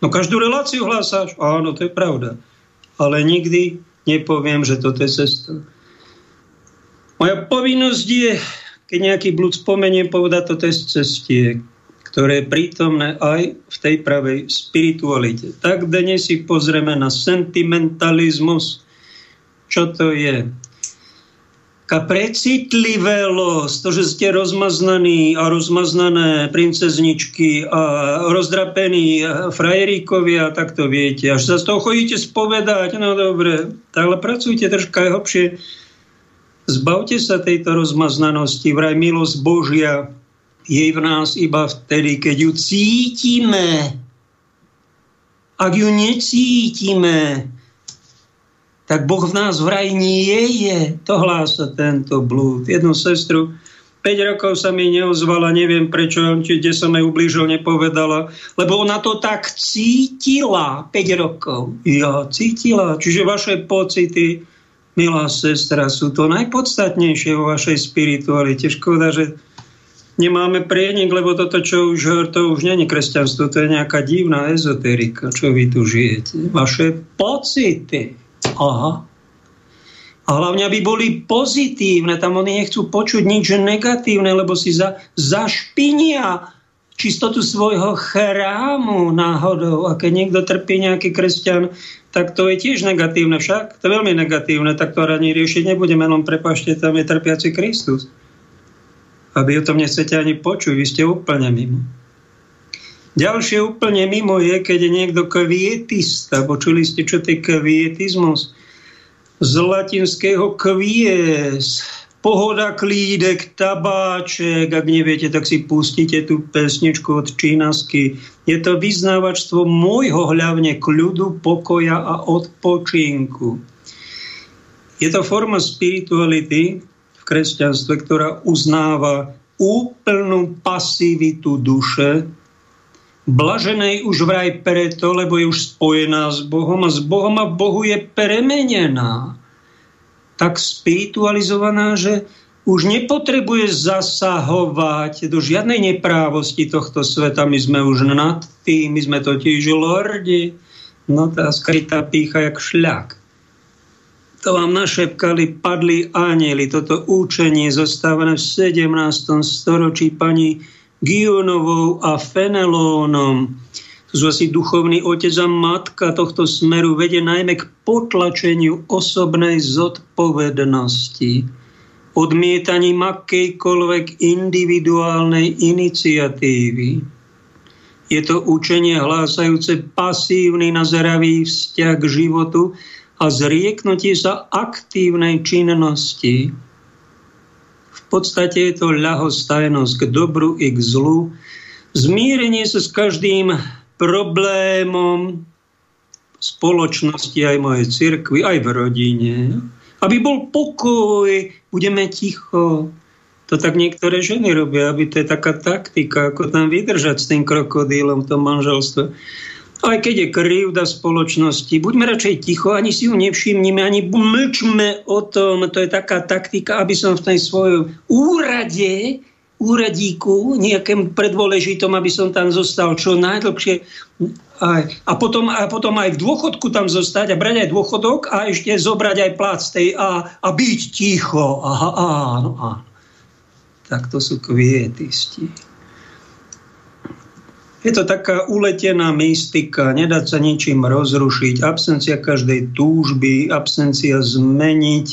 No každú reláciu hlásáš? Áno, to je pravda. Ale nikdy nepoviem, že toto je cesta. Moja povinnosť je, keď nejaký blud spomeniem, povedať je z cestie, ktoré je prítomné aj v tej pravej spiritualite. Tak dnes si pozrieme na sentimentalizmus. Čo to je? taká precitlivelosť, to, že ste rozmaznaní a rozmaznané princezničky a rozdrapení frajeríkovia, tak to viete. Až sa z toho chodíte spovedať, no dobre, tak ale pracujte troška aj hlbšie. Zbavte sa tejto rozmaznanosti, vraj milosť Božia je v nás iba vtedy, keď ju cítime. Ak ju necítime, tak Boh v nás vraj nie je. To hlása tento blúd. Jednu sestru 5 rokov sa mi neozvala, neviem prečo, či kde som jej ublížil, nepovedala, lebo ona to tak cítila 5 rokov. Ja, cítila. Čiže vaše pocity, milá sestra, sú to najpodstatnejšie vo vašej spiritualite. Škoda, že nemáme prienik, lebo toto, čo už to už není kresťanstvo, to je nejaká divná ezoterika, čo vy tu žijete. Vaše pocity. Aha. A hlavne, aby boli pozitívne. Tam oni nechcú počuť nič negatívne, lebo si za, zašpinia čistotu svojho chrámu náhodou. A keď niekto trpí nejaký kresťan, tak to je tiež negatívne však. To je veľmi negatívne, tak to ani riešiť nebudeme, len prepašte, tam je trpiaci Kristus. A vy o tom nechcete ani počuť, vy ste úplne mimo. Ďalšie úplne mimo je, keď je niekto kvietista. Počuli ste, čo to je kvietizmus? Z latinského kvies. Pohoda, klídek, tabáček. Ak neviete, tak si pustíte tú pesničku od Čínasky. Je to vyznávačstvo môjho hľavne kľudu, pokoja a odpočinku. Je to forma spirituality v kresťanstve, ktorá uznáva úplnú pasivitu duše, Blaženej už vraj preto, lebo je už spojená s Bohom a s Bohom a Bohu je premenená. Tak spiritualizovaná, že už nepotrebuje zasahovať do žiadnej neprávosti tohto sveta. My sme už nad tým, my sme totiž lordi. No tá skrytá pícha jak šľak. To vám našepkali, padli anieli. Toto účenie zostávané v 17. storočí pani Gionovou a Fenelónom. Sú asi duchovný otec a matka tohto smeru vedie najmä k potlačeniu osobnej zodpovednosti, odmietaním akejkoľvek individuálnej iniciatívy. Je to učenie hlásajúce pasívny nazeravý vzťah k životu a zrieknutie sa aktívnej činnosti podstate je to ľahostajnosť k dobru i k zlu, zmierenie sa s každým problémom spoločnosti aj mojej cirkvi, aj v rodine. Aby bol pokoj, budeme ticho. To tak niektoré ženy robia, aby to je taká taktika, ako tam vydržať s tým krokodílom v tom manželstve aj keď je krivda spoločnosti, buďme radšej ticho, ani si ju nevšimnime, ani mlčme o tom. To je taká taktika, aby som v tej svojom úrade, úradíku, nejakém predvoležitom, aby som tam zostal čo najdlhšie. Aj, a, potom, a potom aj v dôchodku tam zostať a brať aj dôchodok a ešte zobrať aj plác tej a, a byť ticho. Aha, áno, áno. tak to sú kvietisti. Je to taká uletená mystika, nedá sa ničím rozrušiť, absencia každej túžby, absencia zmeniť.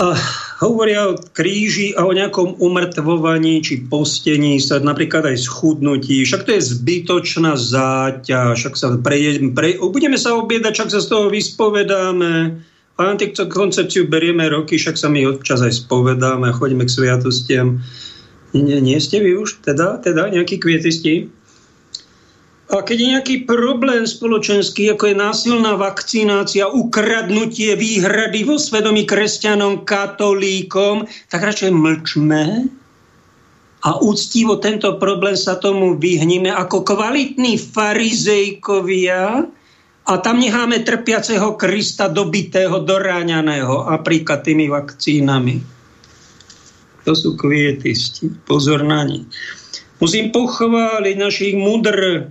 A hovoria o kríži a o nejakom umrtvovaní či postení sa napríklad aj schudnutí. Však to je zbytočná záťaž. Však sa pre, pre, budeme sa obiedať, však sa z toho vyspovedáme. A koncepciu berieme roky, však sa my občas aj spovedáme, chodíme k sviatostiam. Nie, nie ste vy už teda, teda nejakí kvietisti? A keď je nejaký problém spoločenský, ako je násilná vakcinácia, ukradnutie výhrady vo svedomí kresťanom, katolíkom, tak radšej mlčme a úctivo tento problém sa tomu vyhníme ako kvalitní farizejkovia a tam necháme trpiaceho Krista dobitého, doráňaného, napríklad tými vakcínami. To sú kvietisti. Pozor na nich. Musím pochváliť našich mudr,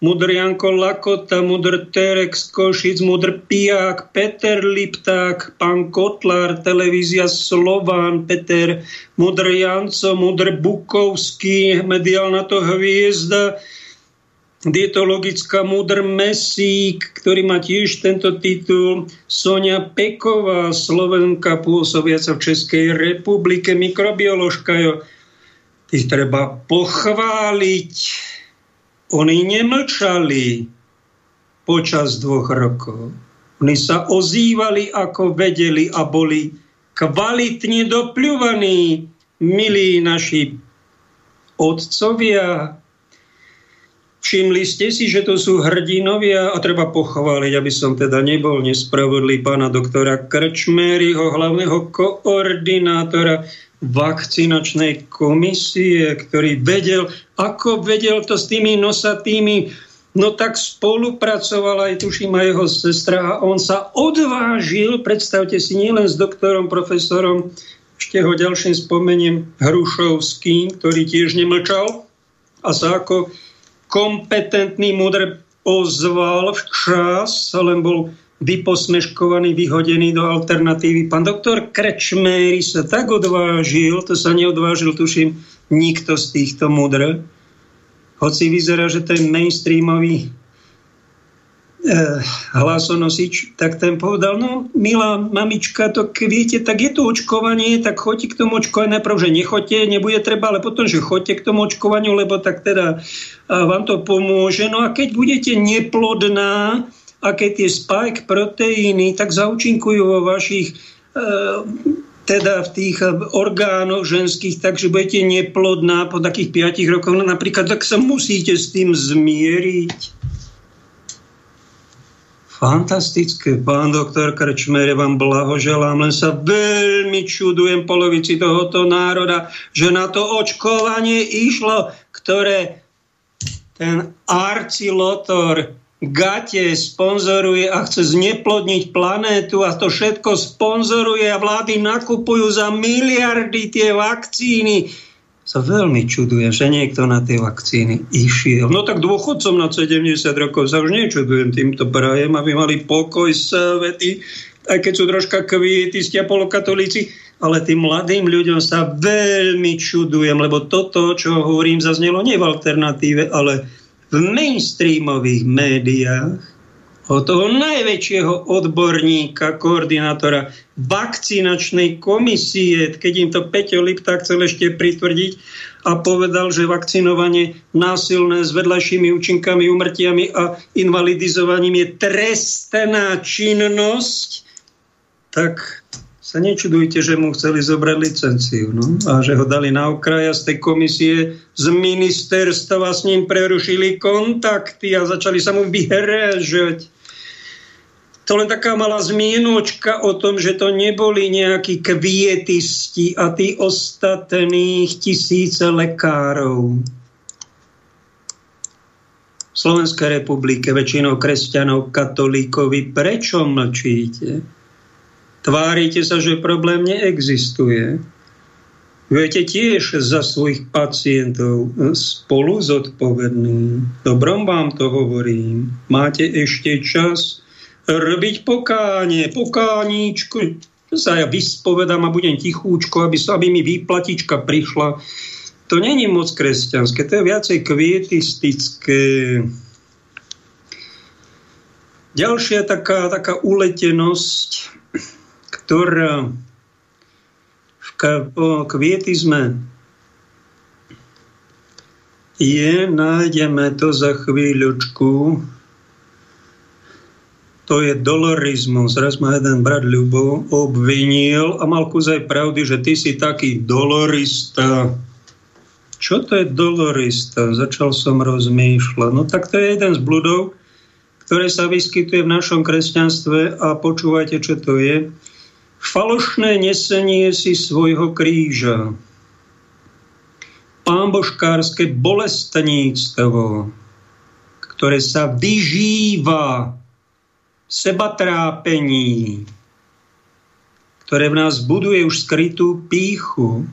mudr Janko Lakota, mudr Terex Košic, mudr Piak, Peter Lipták, pán Kotlar, televízia Slován, Peter, mudr Janco, mudr Bukovský, mediálna to hviezda, dietologická múdr Mesík, ktorý má tiež tento titul, Sonia Peková, Slovenka pôsobiaca v Českej republike, mikrobioložka, jo. Tých treba pochváliť. Oni nemlčali počas dvoch rokov. Oni sa ozývali, ako vedeli a boli kvalitne dopľúvaní, milí naši otcovia, Všimli ste si, že to sú hrdinovia a treba pochváliť, aby som teda nebol nespravodlý pána doktora Krčmeryho, hlavného koordinátora vakcinačnej komisie, ktorý vedel, ako vedel to s tými nosatými, no tak spolupracovala aj tuším aj jeho sestra a on sa odvážil, predstavte si, nielen s doktorom, profesorom, ešte ho ďalším spomeniem, Hrušovským, ktorý tiež nemlčal a sa ako kompetentný, múdre ozval včas, len bol vyposmeškovaný, vyhodený do alternatívy. Pán doktor Krečméry sa tak odvážil, to sa neodvážil, tuším, nikto z týchto múdre. Hoci vyzerá, že ten mainstreamový Eh, hlasonosič, tak ten povedal, no milá mamička, to viete, tak je to očkovanie, tak choďte k tomu očkovaniu, najprv, že nechoďte, nebude treba, ale potom, že choďte k tomu očkovaniu, lebo tak teda vám to pomôže. No a keď budete neplodná a keď tie spike proteíny tak zaučinkujú vo vašich eh, teda v tých orgánoch ženských, takže budete neplodná po takých 5 rokoch, no napríklad, tak sa musíte s tým zmieriť. Fantastické, pán doktor Krčmer, ja vám blahoželám, len sa veľmi čudujem polovici tohoto národa, že na to očkovanie išlo, ktoré ten arcilotor Gate sponzoruje a chce zneplodniť planétu a to všetko sponzoruje a vlády nakupujú za miliardy tie vakcíny sa veľmi čudujem, že niekto na tie vakcíny išiel. No tak dôchodcom na 70 rokov sa už nečudujem týmto prajem, aby mali pokoj, svety, aj keď sú troška kvietisti a polokatolíci, ale tým mladým ľuďom sa veľmi čudujem, lebo toto, čo hovorím, zaznelo nie v alternatíve, ale v mainstreamových médiách od toho najväčšieho odborníka, koordinátora vakcinačnej komisie, keď im to Peťo Lipták chcel ešte pritvrdiť a povedal, že vakcinovanie násilné s vedľajšími účinkami, umrtiami a invalidizovaním je trestná činnosť, tak sa nečudujte, že mu chceli zobrať licenciu. No? A že ho dali na okraj a z tej komisie z ministerstva s ním prerušili kontakty a začali sa mu vyhrážať. To len taká malá zmienočka o tom, že to neboli nejakí kvietisti a tí ostatných tisíce lekárov. V Slovenskej republike väčšinou kresťanov, katolíkovi. Prečo mlčíte? Tvárite sa, že problém neexistuje. Viete tiež za svojich pacientov spolu zodpovední. Dobrom vám to hovorím. Máte ešte čas robiť pokánie, pokáníčku, sa ja vyspovedám a budem tichúčko, aby, sa, aby mi výplatička prišla. To není moc kresťanské, to je viacej kvietistické. Ďalšia taká, taká uletenosť, ktorá v kvietizme je, nájdeme to za chvíľočku, to je dolorizmus. Raz ma jeden brat Ľubo obvinil a mal kúzaj pravdy, že ty si taký dolorista. Čo to je dolorista? Začal som rozmýšľať. No tak to je jeden z bludov, ktoré sa vyskytuje v našom kresťanstve a počúvajte, čo to je. Falošné nesenie si svojho kríža pámboškárske bolestníctvo, ktoré sa vyžíva seba trápení, ktoré v nás buduje už skrytú píchu,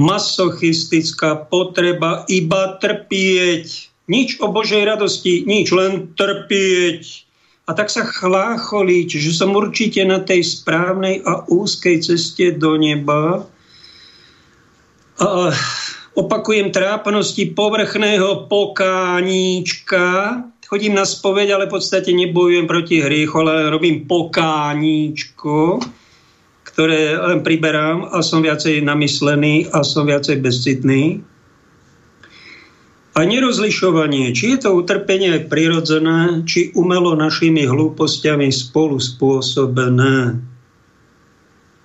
masochistická potreba iba trpieť. Nič o Božej radosti, nič, len trpieť. A tak sa chlácholiť, že som určite na tej správnej a úzkej ceste do neba, opakujem trápnosti povrchného pokáníčka. Chodím na spoveď, ale v podstate nebojujem proti hriechu, ale robím pokáníčko, ktoré len priberám a som viacej namyslený a som viacej bezcitný. A nerozlišovanie, či je to utrpenie prirodzené, či umelo našimi hlúpostiami spolu spôsobené.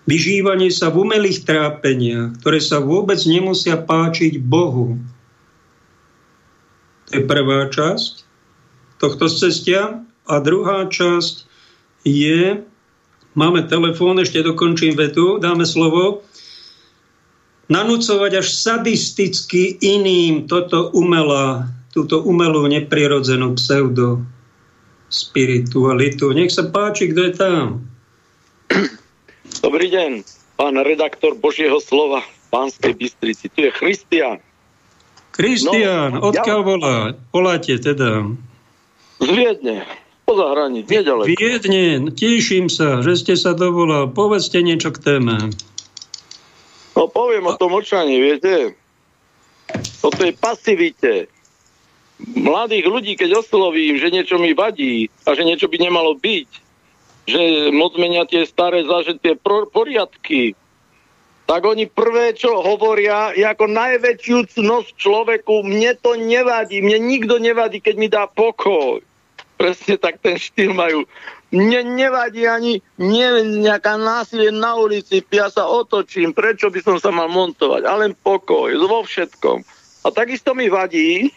Vyžívanie sa v umelých trápeniach, ktoré sa vôbec nemusia páčiť Bohu. To je prvá časť tohto cestia. A druhá časť je, máme telefón, ešte dokončím vetu, dáme slovo, nanúcovať až sadisticky iným toto umelá, túto umelú neprirodzenú pseudo spiritualitu. Nech sa páči, kto je tam. Dobrý deň, pán redaktor Božieho slova v Pánskej Bystrici. Tu je Christian. Kristián, no, odkiaľ ja... volá? Voláte teda? Z Viedne, po zahraničí, nedaleko. Viedne, teším sa, že ste sa dovolal. Povedzte niečo k téme. No poviem o tom očaní, viete. O tej pasivite. Mladých ľudí, keď oslovím, že niečo mi vadí a že niečo by nemalo byť, že moc menia tie staré zažité poriadky, tak oni prvé, čo hovoria, je ako najväčšiu cnosť človeku, mne to nevadí, mne nikto nevadí, keď mi dá pokoj. Presne tak ten štýl majú. Mne nevadí ani nie, nejaká násilie na ulici, ja sa otočím, prečo by som sa mal montovať, ale pokoj, vo všetkom. A takisto mi vadí,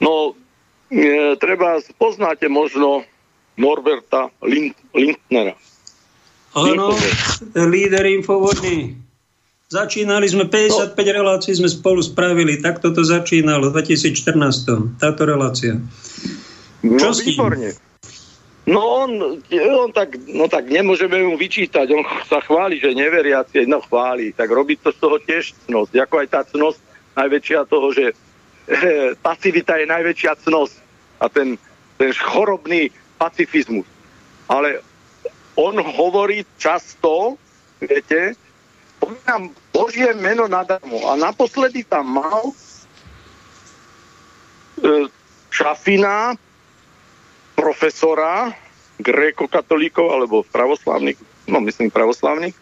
no, e, treba, poznáte možno Norberta Lindnera. Áno, líder infovodný. Začínali sme 55 no. relácií, sme spolu spravili. Tak toto začínalo v 2014. Táto relácia. No, Čo s výborne. No on, on tak, no tak nemôžeme mu vyčítať. On sa chváli, že neveriaci, no chváli. Tak robí to z toho tiež cnosť. Ako aj tá cnosť najväčšia toho, že e, pasivita je najväčšia cnosť. A ten, ten chorobný pacifizmus. Ale on hovorí často, viete, nám Božie meno nadarmo. A naposledy tam mal e, Šafina, profesora, gréko-katolíkov alebo pravoslavných, no myslím pravoslavných,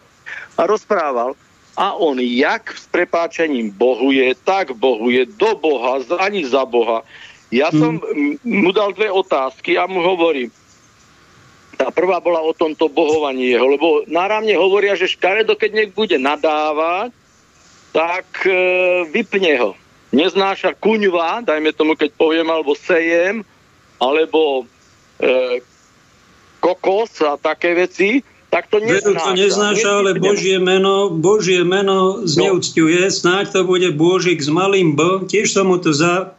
a rozprával, a on jak s prepáčením bohuje, tak bohuje do Boha, ani za Boha. Ja som hmm. mu dal dve otázky a mu hovorím, tá prvá bola o tomto bohovaní jeho, lebo náramne hovoria, že škaredo, keď niekto bude nadávať, tak e, vypne ho. Neznáša kuňva, dajme tomu, keď poviem, alebo sejem, alebo kokos a také veci, tak to neznáša. To neznáša, ale Božie meno, Božie meno zneúcťuje. Snáď to bude Božik s malým B. Tiež som mu to za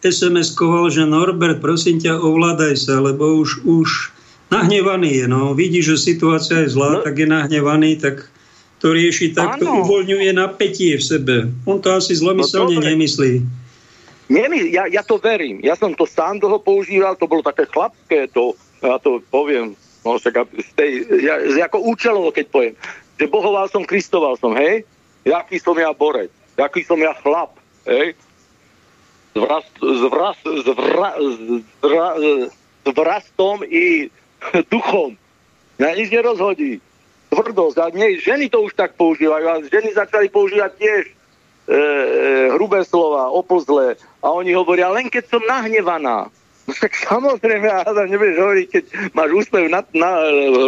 SMS-koval, že Norbert, prosím ťa, ovládaj sa, lebo už, už nahnevaný je. No. Vidí, že situácia je zlá, no. tak je nahnevaný, tak to rieši tak, to uvoľňuje napätie v sebe. On to asi zlomyselne no, nemyslí. Nemy, ja, ja to verím. Ja som to sám dlho používal, to bolo také chlapské, to, ja to poviem no však z tej, ja, ako účelovo, keď poviem, že bohoval som, kristoval som, hej, jaký som ja borec, jaký som ja chlap, hej, s, vrast, s, vrast, s, vra, s vrastom i duchom. Na nič nerozhodí. Tvrdosť. A nie, ženy to už tak používajú. A ženy začali používať tiež hrubé slova, opozlé. A oni hovoria, len keď som nahnevaná. No tak samozrejme, ja nebudeš hovoriť, keď máš úspev na, na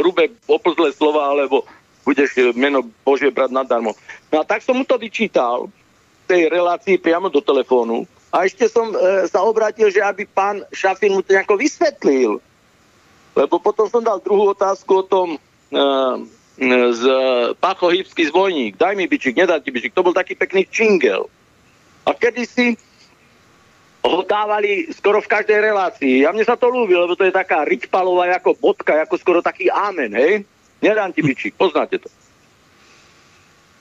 hrubé opozlé slova, alebo budeš meno Božie brať nadarmo. No a tak som mu to vyčítal v tej relácii priamo do telefónu. A ešte som e, sa obrátil, že aby pán Šafin mu to nejako vysvetlil. Lebo potom som dal druhú otázku o tom e, z Pachohybský zvojník. Daj mi bičik, nedá ti bičik. To bol taký pekný čingel. A kedysi ho dávali skoro v každej relácii. A mne sa to ľúbi, lebo to je taká ričpalová ako bodka, ako skoro taký amen, hej? Nedám ti bičik, poznáte to.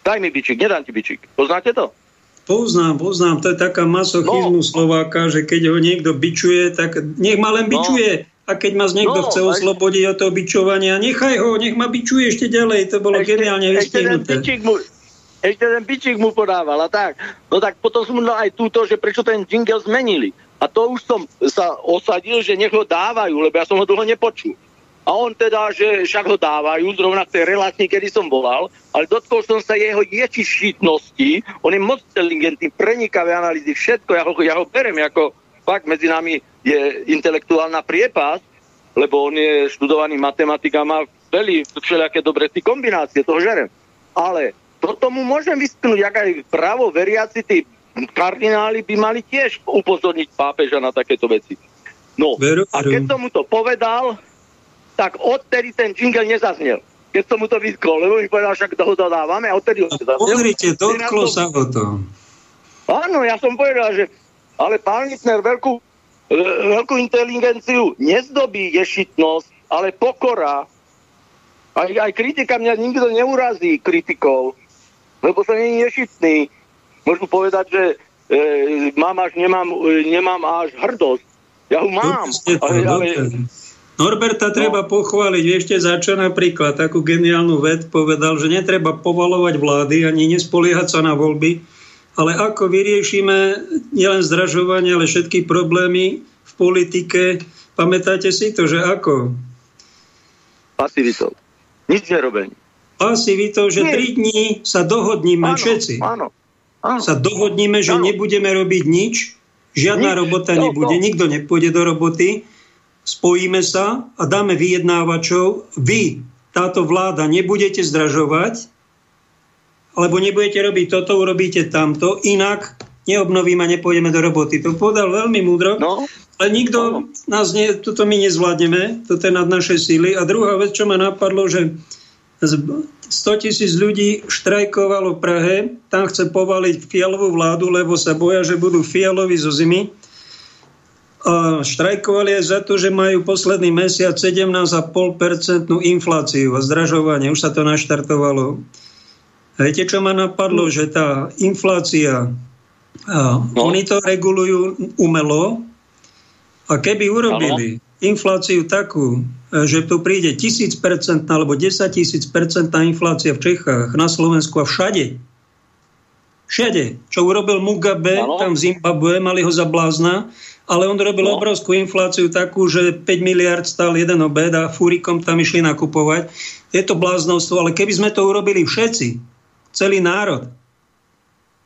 Daj mi bičik, nedám ti bičik. Poznáte to? Poznám, poznám. To je taká masochizmu no. Slováka, že keď ho niekto bičuje, tak nech ma len no. bičuje. No. A keď ma niekto no, chce oslobodiť od toho bičovania, nechaj ho, nech ma bičuje ešte ďalej. To bolo ešte, geniálne vystihnuté. Ešte mu, ešte ten bičík mu podával a tak. No tak potom som dal aj túto, že prečo ten jingle zmenili. A to už som sa osadil, že nech ho dávajú, lebo ja som ho dlho nepočul. A on teda, že však ho dávajú, zrovna v tej relácii, kedy som volal, ale dotkol som sa jeho ječišitnosti, on je moc inteligentný, prenikavé analýzy, všetko, ja ho, ja ho berem ako fakt medzi nami je intelektuálna priepas, lebo on je študovaný matematik a má veľmi všelijaké dobré ty kombinácie, toho žerem. Ale toto mu môžem vysknúť, jak aj právo veriaci, tí kardináli by mali tiež upozorniť pápeža na takéto veci. No, a keď som mu to povedal, tak odtedy ten jingle nezaznel. Keď som mu to vyskol, lebo mi povedal, však toho dodávame a odtedy ho nezaznel. Pozrite, dotklo sa o to. Áno, ja som povedal, že ale pán Littner veľkú, veľkú inteligenciu nezdobí ješitnosť, ale pokora. Aj, aj kritika mňa nikto neurazí kritikou, lebo som nie ješitný. Môžu povedať, že e, mám až, nemám, e, nemám až hrdosť. Ja ho mám. Ale, ale, Norberta treba no. pochváliť. Ešte za čo napríklad takú geniálnu ved povedal, že netreba povolovať vlády ani nespoliehať sa na voľby, ale ako vyriešime nielen zdražovanie, ale všetky problémy v politike. Pamätáte si to, že ako? Pasivitou. Nič nerobení. Pasivitou, že Nie. tri dní sa dohodníme áno, všetci. Áno, áno. Sa dohodníme, že áno. nebudeme robiť nič, žiadna nič. robota no, nebude, no. nikto nepôjde do roboty spojíme sa a dáme vyjednávačov, vy, táto vláda, nebudete zdražovať, alebo nebudete robiť toto, urobíte tamto, inak neobnovím a nepôjdeme do roboty. To povedal veľmi múdro, no. ale nikto no. nás nie, toto my nezvládneme, toto je nad naše síly. A druhá vec, čo ma napadlo, že 100 tisíc ľudí štrajkovalo v Prahe, tam chce povaliť fialovú vládu, lebo sa boja, že budú fialovi zo zimy a štrajkovali aj za to, že majú posledný mesiac 17,5% infláciu a zdražovanie. Už sa to naštartovalo. Viete, čo ma napadlo? Že tá inflácia, no. oni to regulujú umelo a keby urobili no. infláciu takú, že tu príde 1000% alebo 10 000% inflácia v Čechách, na Slovensku a všade, všade, čo urobil Mugabe ano. tam v Zimbabwe, mali ho za blázna, ale on robil no. obrovskú infláciu takú, že 5 miliard stál jeden obed a fúrikom tam išli nakupovať. Je to bláznostvo, ale keby sme to urobili všetci, celý národ,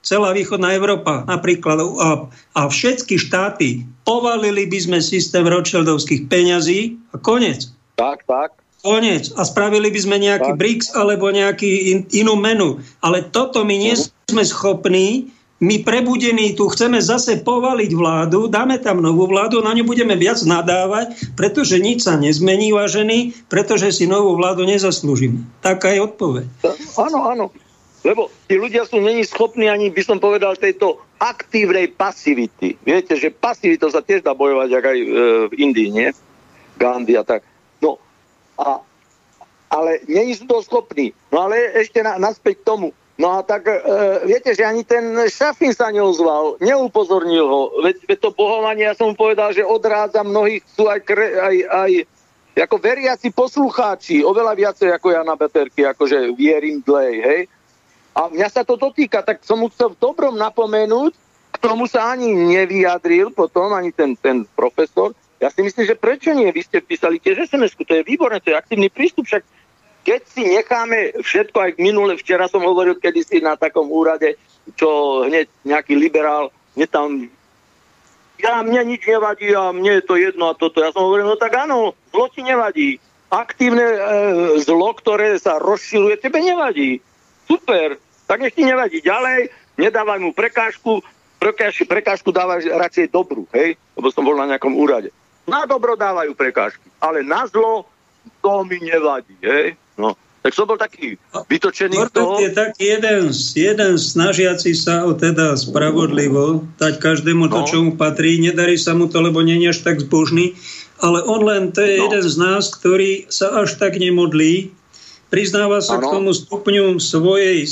celá východná Európa napríklad a, a všetky štáty, povalili by sme systém Rothschildovských peňazí a koniec. Tak, tak. Koniec. A spravili by sme nejaký tak. BRICS alebo nejaký in, inú menu. Ale toto my nie mhm. sme schopní my prebudení tu chceme zase povaliť vládu, dáme tam novú vládu, na ňu budeme viac nadávať, pretože nič sa nezmení, vážený, pretože si novú vládu nezaslúžime. Taká je odpoveď. Áno, áno. Lebo tí ľudia sú není schopní ani, by som povedal, tejto aktívnej pasivity. Viete, že pasivitou sa tiež dá bojovať, ako aj e, v Indii, nie? Gandhi a tak. No, a, ale není sú to schopní. No ale ešte na, naspäť k tomu No a tak e, viete, že ani ten Šafin sa neozval, neupozornil ho. Veď, veď to bohovanie, ja som mu povedal, že odrádza mnohých, sú aj, kre, aj, aj ako veriaci poslucháči, oveľa viacej ako ja na Beterky, akože vierim dlej, hej. A mňa sa to dotýka, tak som chcel v dobrom napomenúť, k tomu sa ani nevyjadril potom, ani ten, ten profesor. Ja si myslím, že prečo nie? Vy ste písali tiež sms to je výborné, to je aktívny prístup, však keď si necháme všetko, aj minule, včera som hovoril kedysi na takom úrade, čo hneď nejaký liberál, mne tam ja, mne nič nevadí a mne je to jedno a toto. Ja som hovoril, no tak áno, zlo ti nevadí. Aktívne e, zlo, ktoré sa rozširuje, tebe nevadí. Super, tak nech ti nevadí ďalej, nedávaj mu prekážku, prekáž, prekážku dávaj radšej dobrú, hej, lebo som bol na nejakom úrade. Na dobro dávajú prekážky, ale na zlo to mi nevadí, hej. No, tak som bol taký vytočený z toho. je taký jeden, jeden snažiaci sa o teda spravodlivo dať každému to, no. čo mu patrí. Nedarí sa mu to, lebo nie je až tak zbožný. Ale on len, to je no. jeden z nás, ktorý sa až tak nemodlí. Priznáva sa ano. k tomu stupňu svojej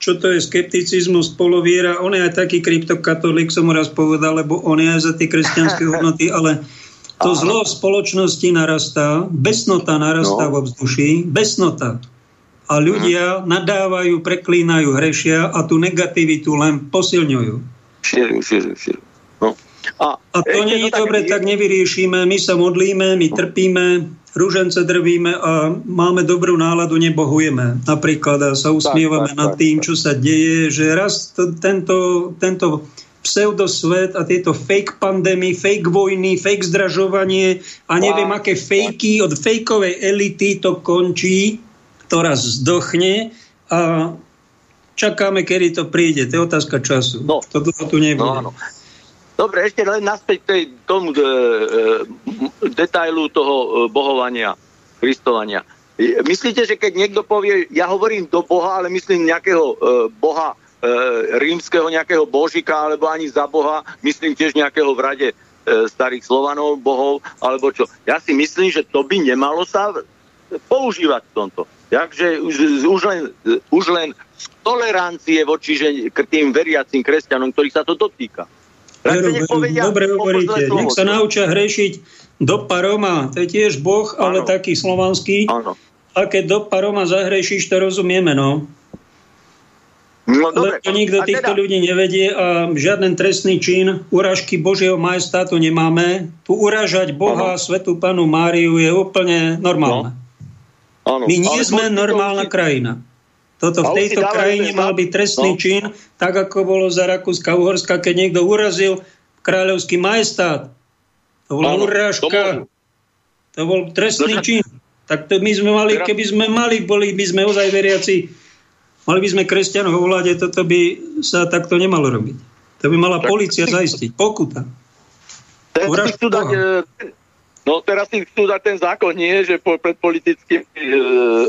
čo to je skepticizmus, poloviera. On je aj taký kryptokatolík, som mu raz povedal, lebo on je aj za tie kresťanské hodnoty, ale to zlo v spoločnosti narastá, besnota narastá no. vo vzduší, besnota. A ľudia nadávajú, preklínajú, hrešia a tú negativitu len posilňujú. Šíru, šíru, šíru. No. A, a to nie je dobre, tak nevyriešime. My sa modlíme, my trpíme, rúžence drvíme a máme dobrú náladu, nebohujeme. Napríklad a sa usmievame tak, tak, nad tým, čo sa deje, že raz to, tento, tento pseudosvet a tieto fake pandémy, fake vojny, fake zdražovanie a neviem aké fejky od fejkovej elity to končí, ktorá zdochne a čakáme, kedy to príde. To je otázka času. No. To tu nebude. No, Dobre, ešte len naspäť tej, tomu e, e, detailu toho e, bohovania, kristovania. Myslíte, že keď niekto povie, ja hovorím do Boha, ale myslím nejakého e, Boha e, rímskeho nejakého božika, alebo ani za Boha, myslím tiež nejakého v rade e, starých Slovanov, bohov, alebo čo. Ja si myslím, že to by nemalo sa používať v tomto. Takže už, už, len, už len z tolerancie voči že, k tým veriacim kresťanom, ktorých sa to dotýka. Veru, dobre hovoríte, nech sa naučia hrešiť do paroma, to je tiež boh, ale ano. taký slovanský. Ano. A keď do paroma zahrešíš, to rozumieme, no. No, dobre. Lebo nikto a týchto teda... ľudí nevedie a žiaden trestný čin, urážky Božieho majestátu nemáme. Tu urážať Boha, ano. Svetú Panu Máriu je úplne normálne. No. Ano. My nie Ale sme normálna si... krajina. Toto v tejto krajine mal byť trestný no. čin, tak ako bolo za Rakúska Uhorska, keď niekto urazil kráľovský majestát. To bola ano, urážka. To, bol trestný čin. Tak to my sme mali, keby sme mali, boli by sme ozaj veriaci Mali by sme kresťanov vo vláde, toto by sa takto nemalo robiť. To by mala policia zaistiť. Pokuta. Teraz chcú dať, e, no teraz si chcú dať ten zákon, nie, že pred politickými e,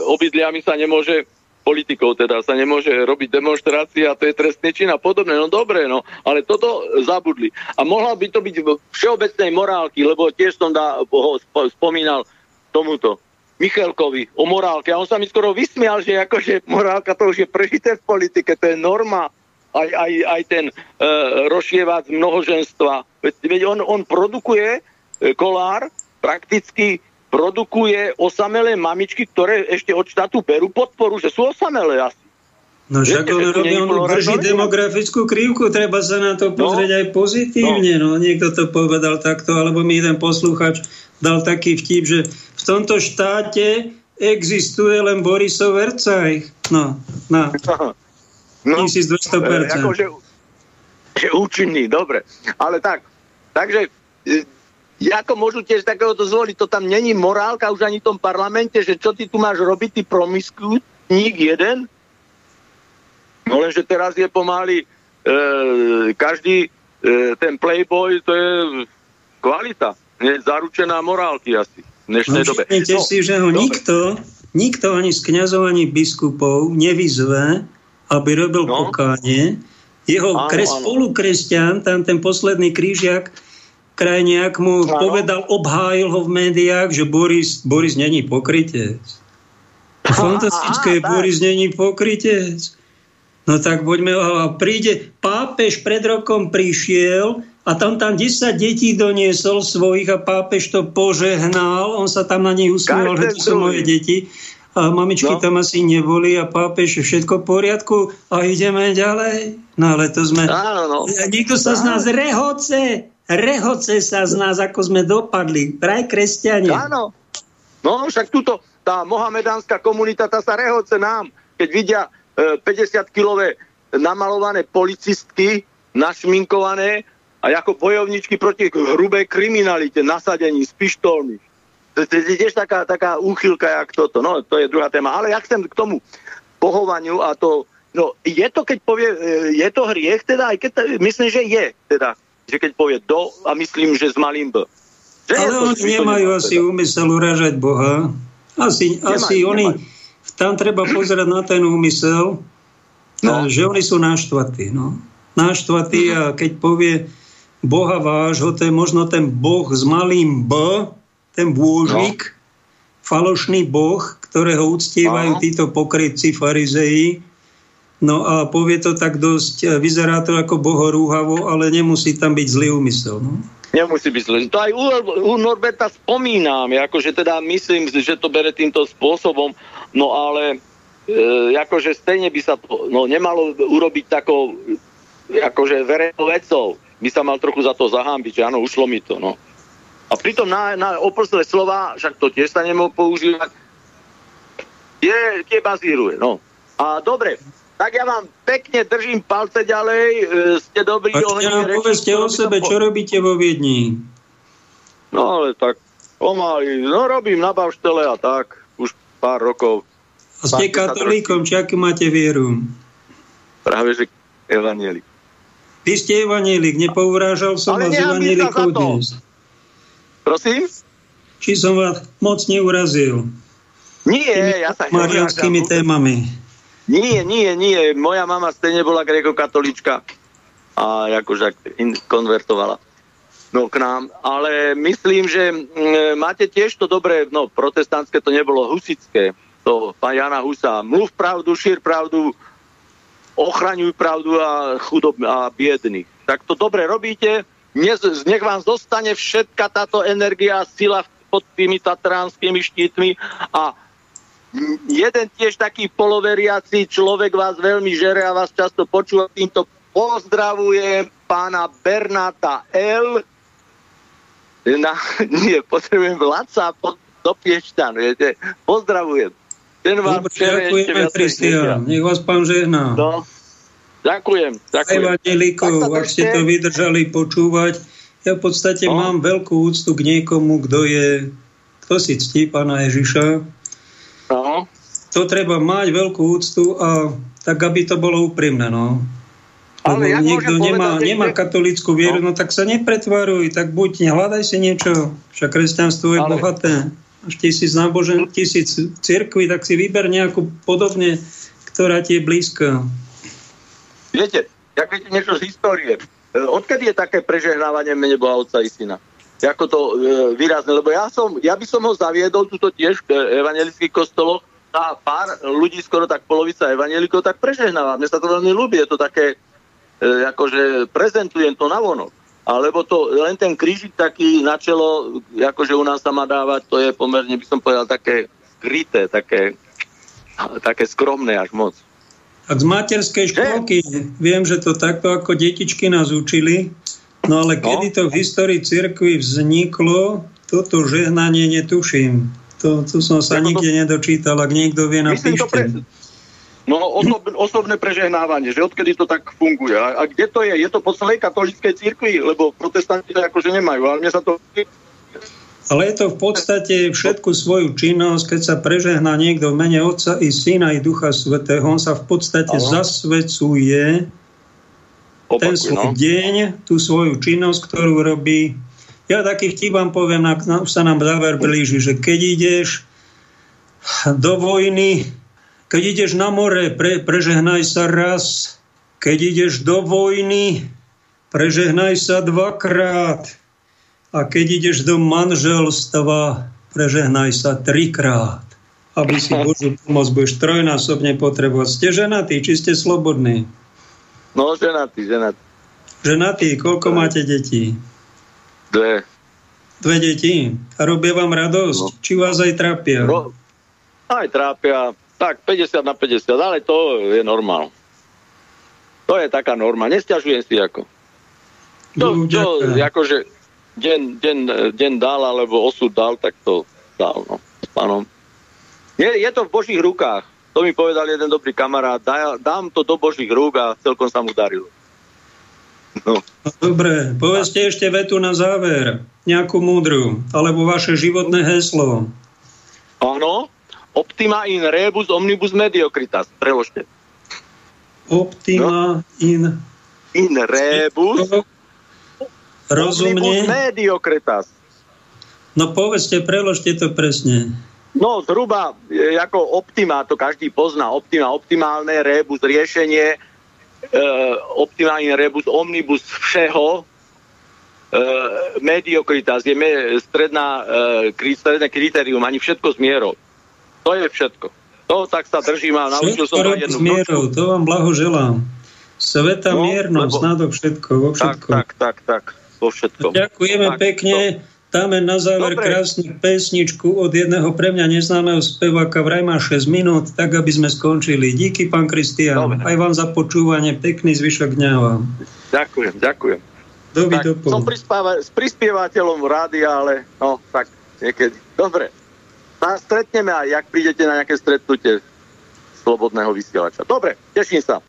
obydliami sa nemôže politikov teda sa nemôže robiť demonstrácia, to je trestný čin a podobne. No dobre, no, ale toto zabudli. A mohla by to byť v všeobecnej morálky, lebo tiež som dá, ho spomínal tomuto Michalkovi o morálke. A on sa mi skoro vysmial, že akože morálka to už je prežité v politike, to je norma. Aj, aj, aj ten e, rozšievať mnohoženstva. Veď on, on produkuje, e, kolár, prakticky produkuje osamelé mamičky, ktoré ešte od štátu berú podporu, že sú osamelé asi. No však on, robí, on drží demografickú krivku, treba sa na to pozrieť no, aj pozitívne. No. no. Niekto to povedal takto, alebo mi jeden posluchač dal taký vtip, že v tomto štáte existuje len Borisov Vercaj. No, na no, 1200%. Akože, že účinný, dobre. Ale tak, takže e, ako môžu tiež takéhoto zvoliť? To tam není morálka už ani v tom parlamente, že čo ty tu máš robiť, ty promiskutník jeden? No lenže teraz je pomaly e, každý e, ten playboy, to je kvalita, nie zaručená morálky asi v dnešnej no, dobe. No, si, že ho dobre. nikto, nikto ani z kňazov, ani biskupov nevyzve, aby robil no. pokánie. Jeho áno, kres, áno. spolukresťan, tam ten posledný krížiak, Krajniak mu áno. povedal, obhájil ho v médiách, že Boris, Boris není pokrytec. Fantastické, Boris není pokrytec. No tak poďme, a príde, pápež pred rokom prišiel a tam tam 10 detí doniesol svojich a pápež to požehnal, on sa tam na nich usmieval, že to sú moje deti a mamičky no. tam asi neboli a pápež všetko v poriadku a ideme ďalej. No ale to sme... Áno, no. Niekto sa z nás rehoce, rehoce sa z nás, ako sme dopadli. Praj kresťania. Áno. No však túto, tá mohamedánska komunita, tá sa rehoce nám, keď vidia e, 50-kilové namalované policistky, našminkované a ako bojovničky proti hrubej kriminalite, nasadení s pištolmi to, to je tiež taká, taká úchylka, jak toto. No, to je druhá téma. Ale ja chcem k tomu pohovaniu a to, no, je to, keď povie, e, je to hriech, teda, aj keď, myslím, že je, teda, že keď povie do a myslím, že s malým B. Že Ale to, oni nemajú to, asi teda. úmysel uražať Boha. Asi, nemajú, asi oni, nemajú. tam treba pozerať na ten úmysel, no. že oni sú náštvatí. No. Náštvatí a keď povie Boha vášho, to je možno ten Boh s malým B, ten bôžik, no. falošný boh, ktorého uctievajú no. títo pokrytci farizei. No a povie to tak dosť, e, vyzerá to ako bohorúhavo, ale nemusí tam byť zlý úmysel. No. Nemusí byť zlý. To aj u, u Norberta spomínam, akože teda myslím, že to bere týmto spôsobom, no ale e, akože stejne by sa to no, nemalo urobiť takou akože verejnou vecou. By sa mal trochu za to zahámbiť, že áno, ušlo mi to, no. A pritom na, na oprostové slova, však to tiež sa nemohol používať, je, je bazíruje. No. A dobre, tak ja vám pekne držím palce ďalej, e, ste dobrí. A nám povedzte o sebe, po... čo robíte vo Viedni? No ale tak pomaly, no robím na bavštele a tak, už pár rokov. A ste katolíkom, či aký máte vieru? Práve, že evanielik. Vy ste evanielik, nepourážal som ale vás evanielikov dnes. Prosím? Či som vás moc neurazil. Nie, ja sa Marianskými témami. Nie, nie, nie. Moja mama stejne bola grekokatolička a akože konvertovala no, k nám. Ale myslím, že m, máte tiež to dobré, no protestantské to nebolo husické. To pán Jana Husa, mluv pravdu, šír pravdu, ochraňuj pravdu a chudob a biedných. Tak to dobre robíte, nech, nech vám zostane všetka táto energia a sila pod tými tatránskymi štítmi a jeden tiež taký poloveriaci človek vás veľmi žere a vás často počúva. Týmto pozdravujem pána Bernáta L. Na, nie, potrebujem Vlaca pod, do Piešťan, viete. Pozdravujem. Ten vám Dobre, ďakujeme, Nech vás pán žehná. No. Ďakujem. ďakujem. Evangelikov, ak ste to vydržali počúvať, ja v podstate no. mám veľkú úctu k niekomu, kto je, kto si ctí pána Ježiša. To treba mať veľkú úctu a tak, aby to bolo úprimné, no. Ale ja niekto nemá, povedať, nemá katolickú vieru, no. no tak sa nepretvaruj, tak buď hľadaj si niečo, však kresťanstvo je Ale... bohaté. Až tisíc nábožen, tisíc cirkví, tak si vyber nejakú podobne, ktorá ti je blízka. Viete, jak viete niečo z histórie, e, odkedy je také prežehnávanie mene Boha Otca i Syna? Ako to e, výrazné, lebo ja, som, ja by som ho zaviedol tuto tiež v evangelických kostoloch a pár ľudí, skoro tak polovica evangelikov, tak prežehnáva. Mne sa to veľmi ľúbi, je to také, e, akože prezentujem to na vonok. Alebo to len ten krížik taký na čelo, akože u nás sa má dávať, to je pomerne, by som povedal, také kryté, také, také skromné až moc. Tak z materskej školky viem, že to takto ako detičky nás učili, no ale no. kedy to v histórii cirkvi vzniklo, toto žehnanie netuším. To, to som sa ja nikde to... nedočítal, ak niekto vie, napíšte. Pre... No osob, osobné prežehnávanie, že odkedy to tak funguje. A, a kde to je? Je to po celej katolíckej cirkvi? Lebo protestanti to akože nemajú, ale mne sa to ale je to v podstate všetku svoju činnosť, keď sa prežehná niekto v mene Otca i Syna i Ducha Svetého, on sa v podstate ano. zasvedcuje Opakuj, ten svoj no. deň, tú svoju činnosť, ktorú robí. Ja taký vtip vám poviem, už sa nám záver blíži, že keď ideš do vojny, keď ideš na more, pre, prežehnaj sa raz. Keď ideš do vojny, prežehnaj sa dvakrát a keď ideš do manželstva, prežehnaj sa trikrát, aby si Božiu pomoc budeš trojnásobne potrebovať. Ste ženatí, či ste slobodní? No, ženatí, ženatí. Ženatý, koľko máte detí? Dve. Dve deti. A robia vám radosť? No. Či vás aj trápia? No, aj trápia. Tak, 50 na 50, ale to je normál. To je taká norma. Nesťažujem si ako. To, čo, akože deň, deň, deň dal, alebo osud dal, tak to dal, no, s pánom. Je, je to v Božích rukách. To mi povedal jeden dobrý kamarát. Dá, dám to do Božích rúk a celkom sa mu darilo. No. Dobre, povedzte ešte vetu na záver. Nejakú múdru. Alebo vaše životné heslo. Áno. Optima in rebus omnibus mediocritas. Preložte. Optima no? in... In rebus Rozumne. omnibus mediocritas. No povedzte, preložte to presne. No zhruba e, ako optima, to každý pozná. Optima, optimálne, rebus, riešenie, optimálny rebus, omnibus všeho, e, mediokritas je stredná, e, stredné kritérium, ani všetko s mierou. To je všetko. To tak sa držím a naučil som to jednu mierou, to vám blahoželám. Sveta no, miernosť, lebo... nadok všetko, vo všetko. Tak, tak, tak, tak, vo všetko. Ďakujeme tak, pekne. To... Dáme na záver Dobre. krásnu pesničku od jedného pre mňa neznámeho speváka. Vraj má 6 minút, tak aby sme skončili. Díky, pán Kristián. Aj vám za počúvanie. Pekný zvyšok dňa vám. Ďakujem, ďakujem. Doby tak, som prispáva- s prispievateľom rádia, ale no, tak niekedy. Dobre. A stretneme aj, jak prídete na nejaké stretnutie slobodného vysielača. Dobre, teším sa.